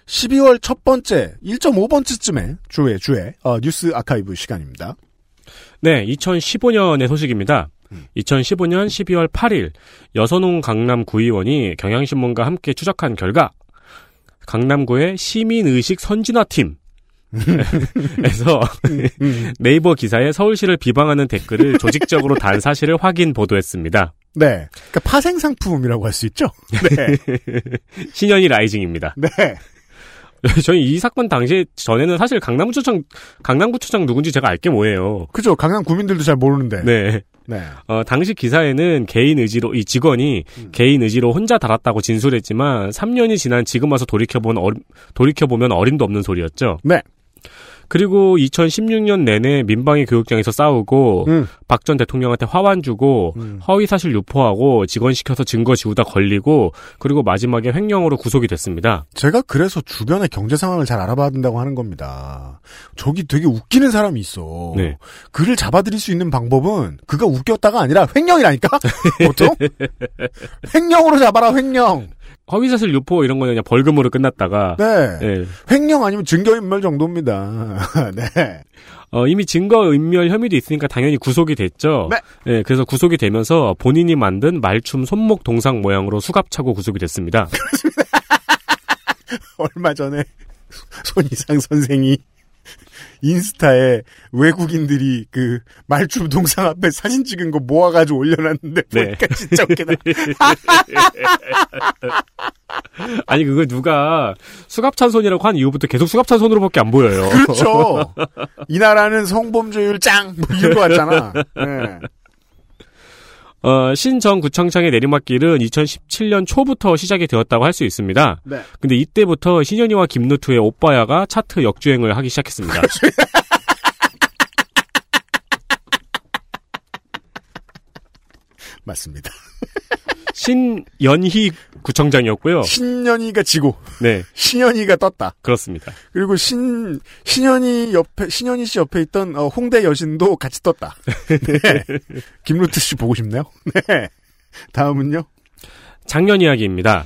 12월 첫 번째 1.5번째쯤에 주에 주에 어, 뉴스 아카이브 시간입니다. 네, 2015년의 소식입니다. 2015년 12월 8일 여선홍 강남 구의원이 경향신문과 함께 추적한 결과 강남구의 시민의식 선진화팀 에서 네이버 기사에 서울시를 비방하는 댓글을 조직적으로 단 사실을 확인 보도했습니다. 네. 그러니까 파생 상품이라고 할 수 있죠. 네. (laughs) 신현이 라이징입니다. 네. 저희 이 사건 당시 전에는 사실 강남구청장 강남구청장 누군지 제가 알게 뭐예요. 그죠. 강남 구민들도 잘 모르는데. 네. 네. 어, 당시 기사에는 개인 의지로, 이 직원이 음. 개인 의지로 혼자 달았다고 진술했지만, 3년이 지난 지금 와서 돌이켜본, 어, 돌이켜 보면 어림도 없는 소리였죠. 네. 그리고 2016년 내내 민방위 교육장에서 싸우고, 음. 박전 대통령한테 화환 주고, 허위 사실 유포하고, 직원 시켜서 증거 지우다 걸리고, 그리고 마지막에 횡령으로 구속이 됐습니다. 제가 그래서 주변의 경제 상황을 잘 알아봐야 된다고 하는 겁니다. 저기 되게 웃기는 사람이 있어. 네. 그를 잡아들일 수 있는 방법은 그가 웃겼다가 아니라 횡령이라니까? (laughs) 보통? 횡령으로 잡아라, 횡령. 허위사실 유포 이런 거는 그냥 벌금으로 끝났다가, 네. 예. 횡령 아니면 증거인멸 정도입니다. (laughs) 네. 어, 이미 증거인멸 혐의도 있으니까 당연히 구속이 됐죠. 네. 예, 그래서 구속이 되면서 본인이 만든 말춤 손목 동상 모양으로 수갑차고 구속이 됐습니다. (laughs) 얼마 전에 손이상 선생이 인스타에 외국인들이 그 말춤 동상 앞에 사진 찍은 거 모아가지고 올려놨는데 네. 보니까 진짜 웃기다. (laughs) 아니 그걸 누가 수갑찬손이라고 한 이후부터 계속 수갑찬손으로밖에 안 보여요. 그렇죠. (laughs) 이 나라는 성범죄율 짱! 뭐 이런 거 같잖아. 네. 어, 신정 구청장의 내리막길은 2017년 초부터 시작이 되었다고 할 수 있습니다. 네. 근데 이때부터 신현이와 김누투의 오빠야가 차트 역주행을 하기 시작했습니다. (laughs) 맞습니다. 신연희 구청장이었고요. 신년이가 지고 네, 신현이가 떴다. 그렇습니다. 그리고 신 신현이 옆에 신현이 씨 옆에 있던 어, 홍대 여신도 같이 떴다. 네. 김루트 씨 보고 싶네요. 네. 다음은요. 작년 이야기입니다.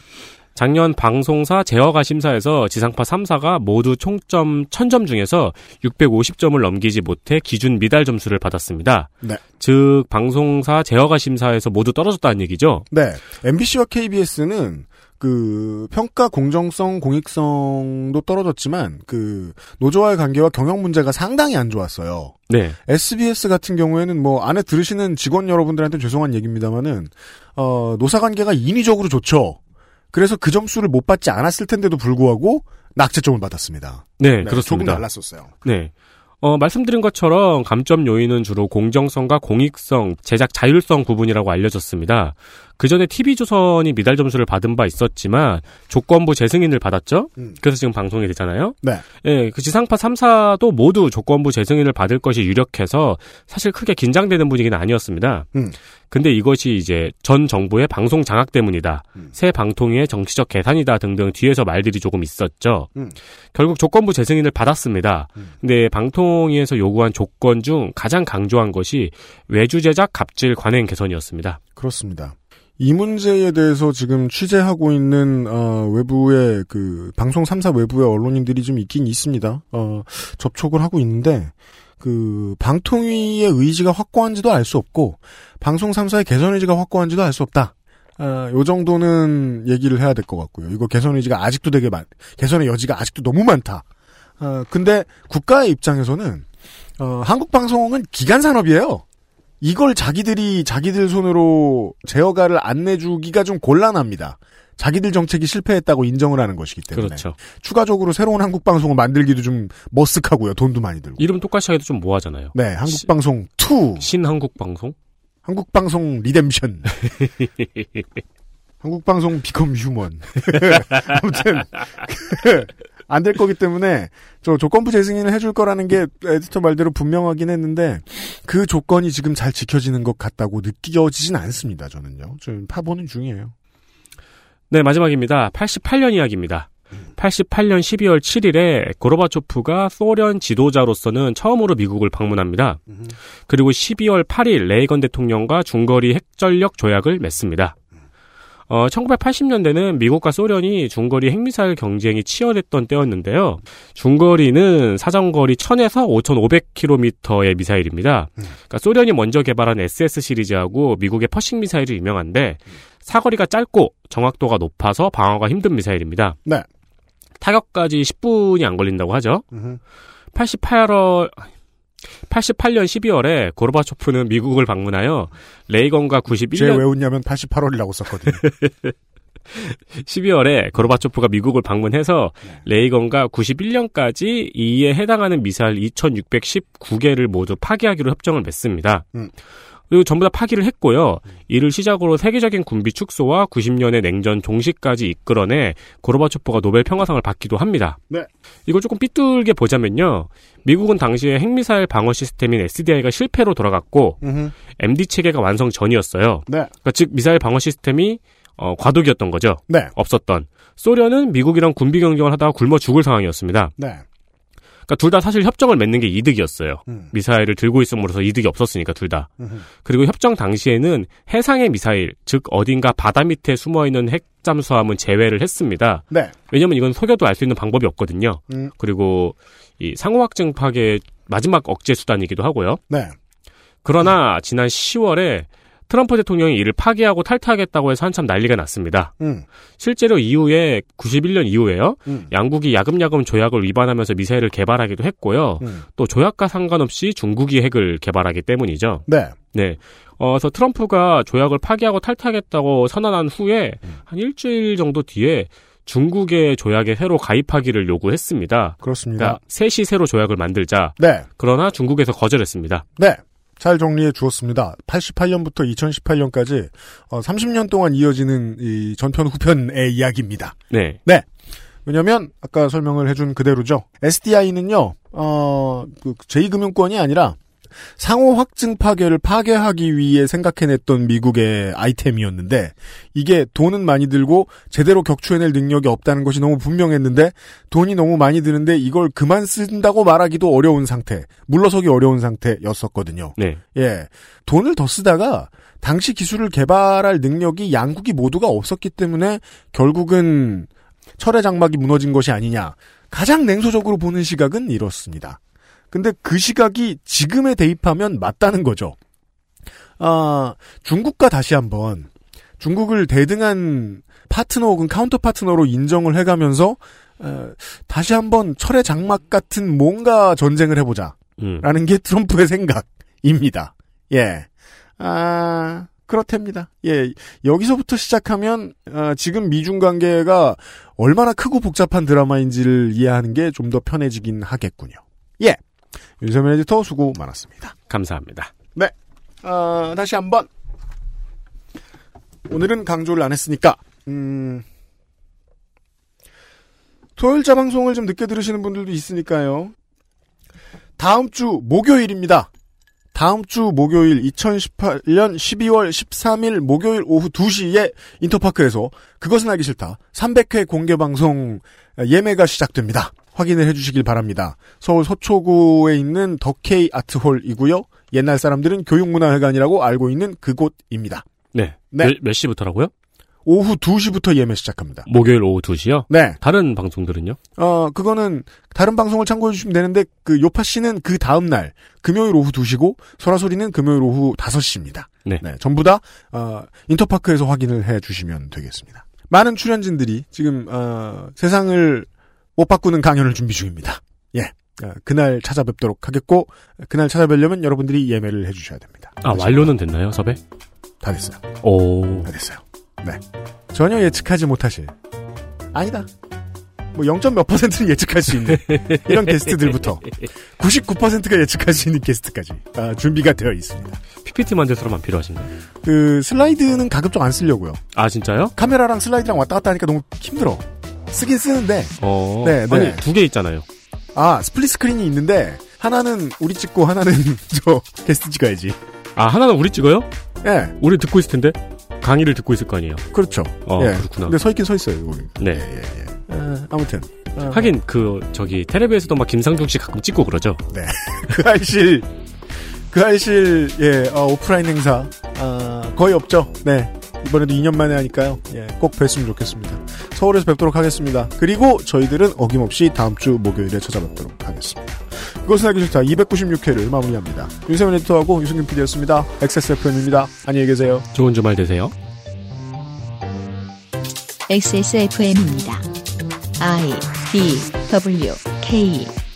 작년 방송사 제어가 심사에서 지상파 3사가 모두 총점 1000점 중에서 650점을 넘기지 못해 기준 미달 점수를 받았습니다. 네. 즉 방송사 제어가 심사에서 모두 떨어졌다는 얘기죠. 네. MBC와 KBS는 그 평가 공정성, 공익성도 떨어졌지만 그 노조와의 관계와 경영 문제가 상당히 안 좋았어요. 네. SBS 같은 경우에는 뭐 안에 들으시는 직원 여러분들한테 죄송한 얘기입니다만은 어 노사 관계가 인위적으로 좋죠. 그래서 그 점수를 못 받지 않았을 텐데도 불구하고 낙제점을 받았습니다. 네, 조금 그렇습니다. 달랐었어요. 네. 어, 말씀드린 것처럼 감점 요인은 주로 공정성과 공익성, 제작 자율성 부분이라고 알려졌습니다. 그 전에 TV조선이 미달 점수를 받은 바 있었지만 조건부 재승인을 받았죠? 음. 그래서 지금 방송이 되잖아요? 네. 예, 그 지상파 3사도 모두 조건부 재승인을 받을 것이 유력해서 사실 크게 긴장되는 분위기는 아니었습니다. 음. 근데 이것이 이제 전 정부의 방송 장악 때문이다. 음. 새 방통위의 정치적 계산이다 등등 뒤에서 말들이 조금 있었죠. 음. 결국 조건부 재승인을 받았습니다. 근데 방통위에서 요구한 조건 중 가장 강조한 것이 외주 제작 갑질 관행 개선이었습니다. 그렇습니다. 이 문제에 대해서 지금 취재하고 있는 어, 외부의 그 방송 3사 외부의 언론인들이 좀 있긴 있습니다. 어, 접촉을 하고 있는데 그 방통위의 의지가 확고한지도 알 수 없고 방송 3사의 개선 의지가 확고한지도 알 수 없다. 아, 요 정도는 얘기를 해야 될 것 같고요. 이거 개선 의지가 아직도 되게 많, 개선의 여지가 아직도 너무 많다. 아, 근데 국가의 입장에서는 어, 한국 방송은 기간 산업이에요. 이걸 자기들이 자기들 손으로 재허가를 안 내주기가 좀 곤란합니다. 자기들 정책이 실패했다고 인정을 하는 것이기 때문에. 그렇죠. 추가적으로 새로운 한국 방송을 만들기도 좀 머쓱하고요. 돈도 많이 들고. 이름 똑같이 하기도 좀 뭐하잖아요. 네, 한국 방송 2. 신한국 방송? 한국 방송 Redemption. (laughs) 한국 방송 Become Human. (laughs) 아무튼 (laughs) 안 될 거기 때문에 저 조건부 재승인을 해줄 거라는 게 에디터 말대로 분명하긴 했는데 그 조건이 지금 잘 지켜지는 것 같다고 느껴지진 않습니다. 저는요. 좀 파보는 중이에요. 네, 마지막입니다. 88년 이야기입니다. 88년 12월 7일에 고르바초프가 소련 지도자로서는 처음으로 미국을 방문합니다. 그리고 12월 8일 레이건 대통령과 중거리 핵전력 조약을 맺습니다. 어, 1980년대는 미국과 소련이 중거리 핵미사일 경쟁이 치열했던 때였는데요. 중거리는 사정거리 1000에서 5500km의 미사일입니다. 그러니까 소련이 먼저 개발한 SS 시리즈하고 미국의 퍼싱 미사일이 유명한데 사거리가 짧고 정확도가 높아서 방어가 힘든 미사일입니다. 네. 타격까지 10분이 안 걸린다고 하죠. 88월 88년 12월에 고르바초프는 미국을 방문하여 레이건과 91년 제가 왜 웃냐면 88월이라고 썼거든요. (laughs) 12월에 고르바초프가 미국을 방문해서 레이건과 91년까지 이에 해당하는 미사일 2,619개를 모두 파기하기로 협정을 맺습니다. 음. 그리고 전부 다 파기를 했고요. 이를 시작으로 세계적인 군비 축소와 90년의 냉전 종식까지 이끌어내 고르바초프가 노벨 평화상을 받기도 합니다. 네. 이걸 조금 삐뚤게 보자면요. 미국은 당시에 핵미사일 방어 시스템인 SDI가 실패로 돌아갔고 음흠. MD 체계가 완성 전이었어요. 네. 그러니까 즉 미사일 방어 시스템이 어, 과도기였던 거죠. 네. 없었던. 소련은 미국이랑 군비 경쟁을 하다가 굶어 죽을 상황이었습니다. 네. 그러니까 둘 다 사실 협정을 맺는 게 이득이었어요. 음. 미사일을 들고 있음으로써 이득이 없었으니까 둘 다. 음흠. 그리고 협정 당시에는 해상의 미사일, 즉 어딘가 바다 밑에 숨어 있는 핵 잠수함은 제외를 했습니다. 네. 왜냐면 이건 속여도 알 수 있는 방법이 없거든요. 음. 그리고 이 상호 확증 파괴의 마지막 억제 수단이기도 하고요. 네. 그러나 지난 10월에 트럼프 대통령이 이를 파기하고 탈퇴하겠다고 해서 한참 난리가 났습니다. 음. 실제로 이후에 91년 이후에요. 음. 양국이 야금야금 조약을 위반하면서 미사일을 개발하기도 했고요. 음. 또 조약과 상관없이 중국이 핵을 개발하기 때문이죠. 네. 네. 어, 그래서 트럼프가 조약을 파기하고 탈퇴하겠다고 선언한 후에 한 일주일 정도 뒤에 중국의 조약에 새로 가입하기를 요구했습니다. 그렇습니다. 그러니까 셋이 새로 조약을 만들자. 네. 그러나 중국에서 거절했습니다. 네. 잘 정리해 주었습니다. 88년부터 2018년까지 어, 30년 동안 이어지는 이 전편 후편의 이야기입니다. 네. 네. 왜냐면 아까 설명을 해준 그대로죠. SDI는요. 어, 그 제2금융권이 아니라 상호 확증 파괴를 파괴하기 위해 생각해냈던 미국의 아이템이었는데 이게 돈은 많이 들고 제대로 격추해낼 능력이 없다는 것이 너무 분명했는데 돈이 너무 많이 드는데 이걸 그만 쓴다고 말하기도 어려운 상태, 물러서기 어려운 상태였었거든요. 네. 예. 돈을 더 쓰다가 당시 기술을 개발할 능력이 양국이 모두가 없었기 때문에 결국은 철의 장막이 무너진 것이 아니냐. 가장 냉소적으로 보는 시각은 이렇습니다. 근데 그 시각이 지금에 대입하면 맞다는 거죠. 아, 중국과 다시 한번 중국을 대등한 파트너 혹은 카운터 파트너로 인정을 해가면서 어, 다시 한번 철의 장막 같은 뭔가 전쟁을 해보자. 음. 라는 게 트럼프의 생각입니다. 예. 아, 그렇답니다. 예. 여기서부터 시작하면, 아, 지금 미중 관계가 얼마나 크고 복잡한 드라마인지를 이해하는 게 좀 더 편해지긴 하겠군요. 예. 윤세민 에디터 수고 많았습니다. 감사합니다. 네. 아, 다시 한 번. 오늘은 강조를 안 했으니까, 음, 토요일자 방송을 좀 늦게 들으시는 분들도 있으니까요. 다음 주 목요일입니다. 다음 주 목요일 2018년 12월 13일 목요일 오후 2시에 인터파크에서 그것은 알기 싫다 300회 공개 방송 예매가 시작됩니다. 확인을 해주시길 바랍니다. 서울 서초구에 있는 더케이 아트홀이고요. 옛날 사람들은 교육문화회관이라고 알고 있는 그곳입니다. 네. 네. 몇, 몇 시부터라고요? 오후 2시부터 예매 시작합니다. 목요일 오후 2시요? 네. 다른 방송들은요? 어, 그거는 다른 방송을 참고해 주시면 되는데 그 요파 씨는 그 다음 날 금요일 오후 2시고 소라 소리는 금요일 오후 5시입니다. 네. 전부 다 어, 인터파크에서 확인을 해 주시면 되겠습니다. 많은 출연진들이 지금 어, 세상을 못 바꾸는 강연을 준비 중입니다. 예. 아, 그날 찾아뵙도록 하겠고 그날 찾아뵈려면 여러분들이 예매를 해주셔야 됩니다. 아, 완료는 됐나요, 섭외? 다 됐어요. 오. 다 됐어요. 네. 전혀 예측하지 못하실. 아니다. 뭐 0. 몇 퍼센트는 (laughs) 예측할 수 있는 이런 게스트들부터 99%가 예측할 수 있는 게스트까지 아, 준비가 되어 있습니다. PPT 만들 사람만 필요하신가요? 그 슬라이드는 가급적 안 쓰려고요. 아, 진짜요? 카메라랑 슬라이드랑 왔다 갔다 하니까 너무 힘들어. 쓰긴 쓰는데. 어. 네, 네. 아니, 두 개 있잖아요. 아, split screen이 있는데 하나는 우리 찍고 하나는 (laughs) 저 게스트 찍어야지. 아, 하나는 우리 찍어요? 예. 우리 듣고 있을 텐데? 강의를 듣고 있을 거 아니에요? 그렇죠. 어, 예. 그렇구나. 근데 서 있긴 서 있어요, 우리. 네. 아, 아무튼. 아, 하긴, 그, 저기, 텔레비에서도 막 김상중 씨 가끔 찍고 그러죠? 네. (laughs) 그 알실, 그 알실, 예, 어, 오프라인 행사, 아, 거의 없죠. 네. 이번에도 2년 만에 하니까요. 예, 꼭 뵀으면 좋겠습니다. 서울에서 뵙도록 하겠습니다. 그리고 저희들은 어김없이 다음 주 목요일에 찾아뵙도록 하겠습니다. 그것은 알기 싫다 296회를 마무리합니다. 윤세민 에디터하고 유승균 PD였습니다. XSFM입니다. 안녕히 계세요. 좋은 주말 되세요. XSFM입니다. I D W K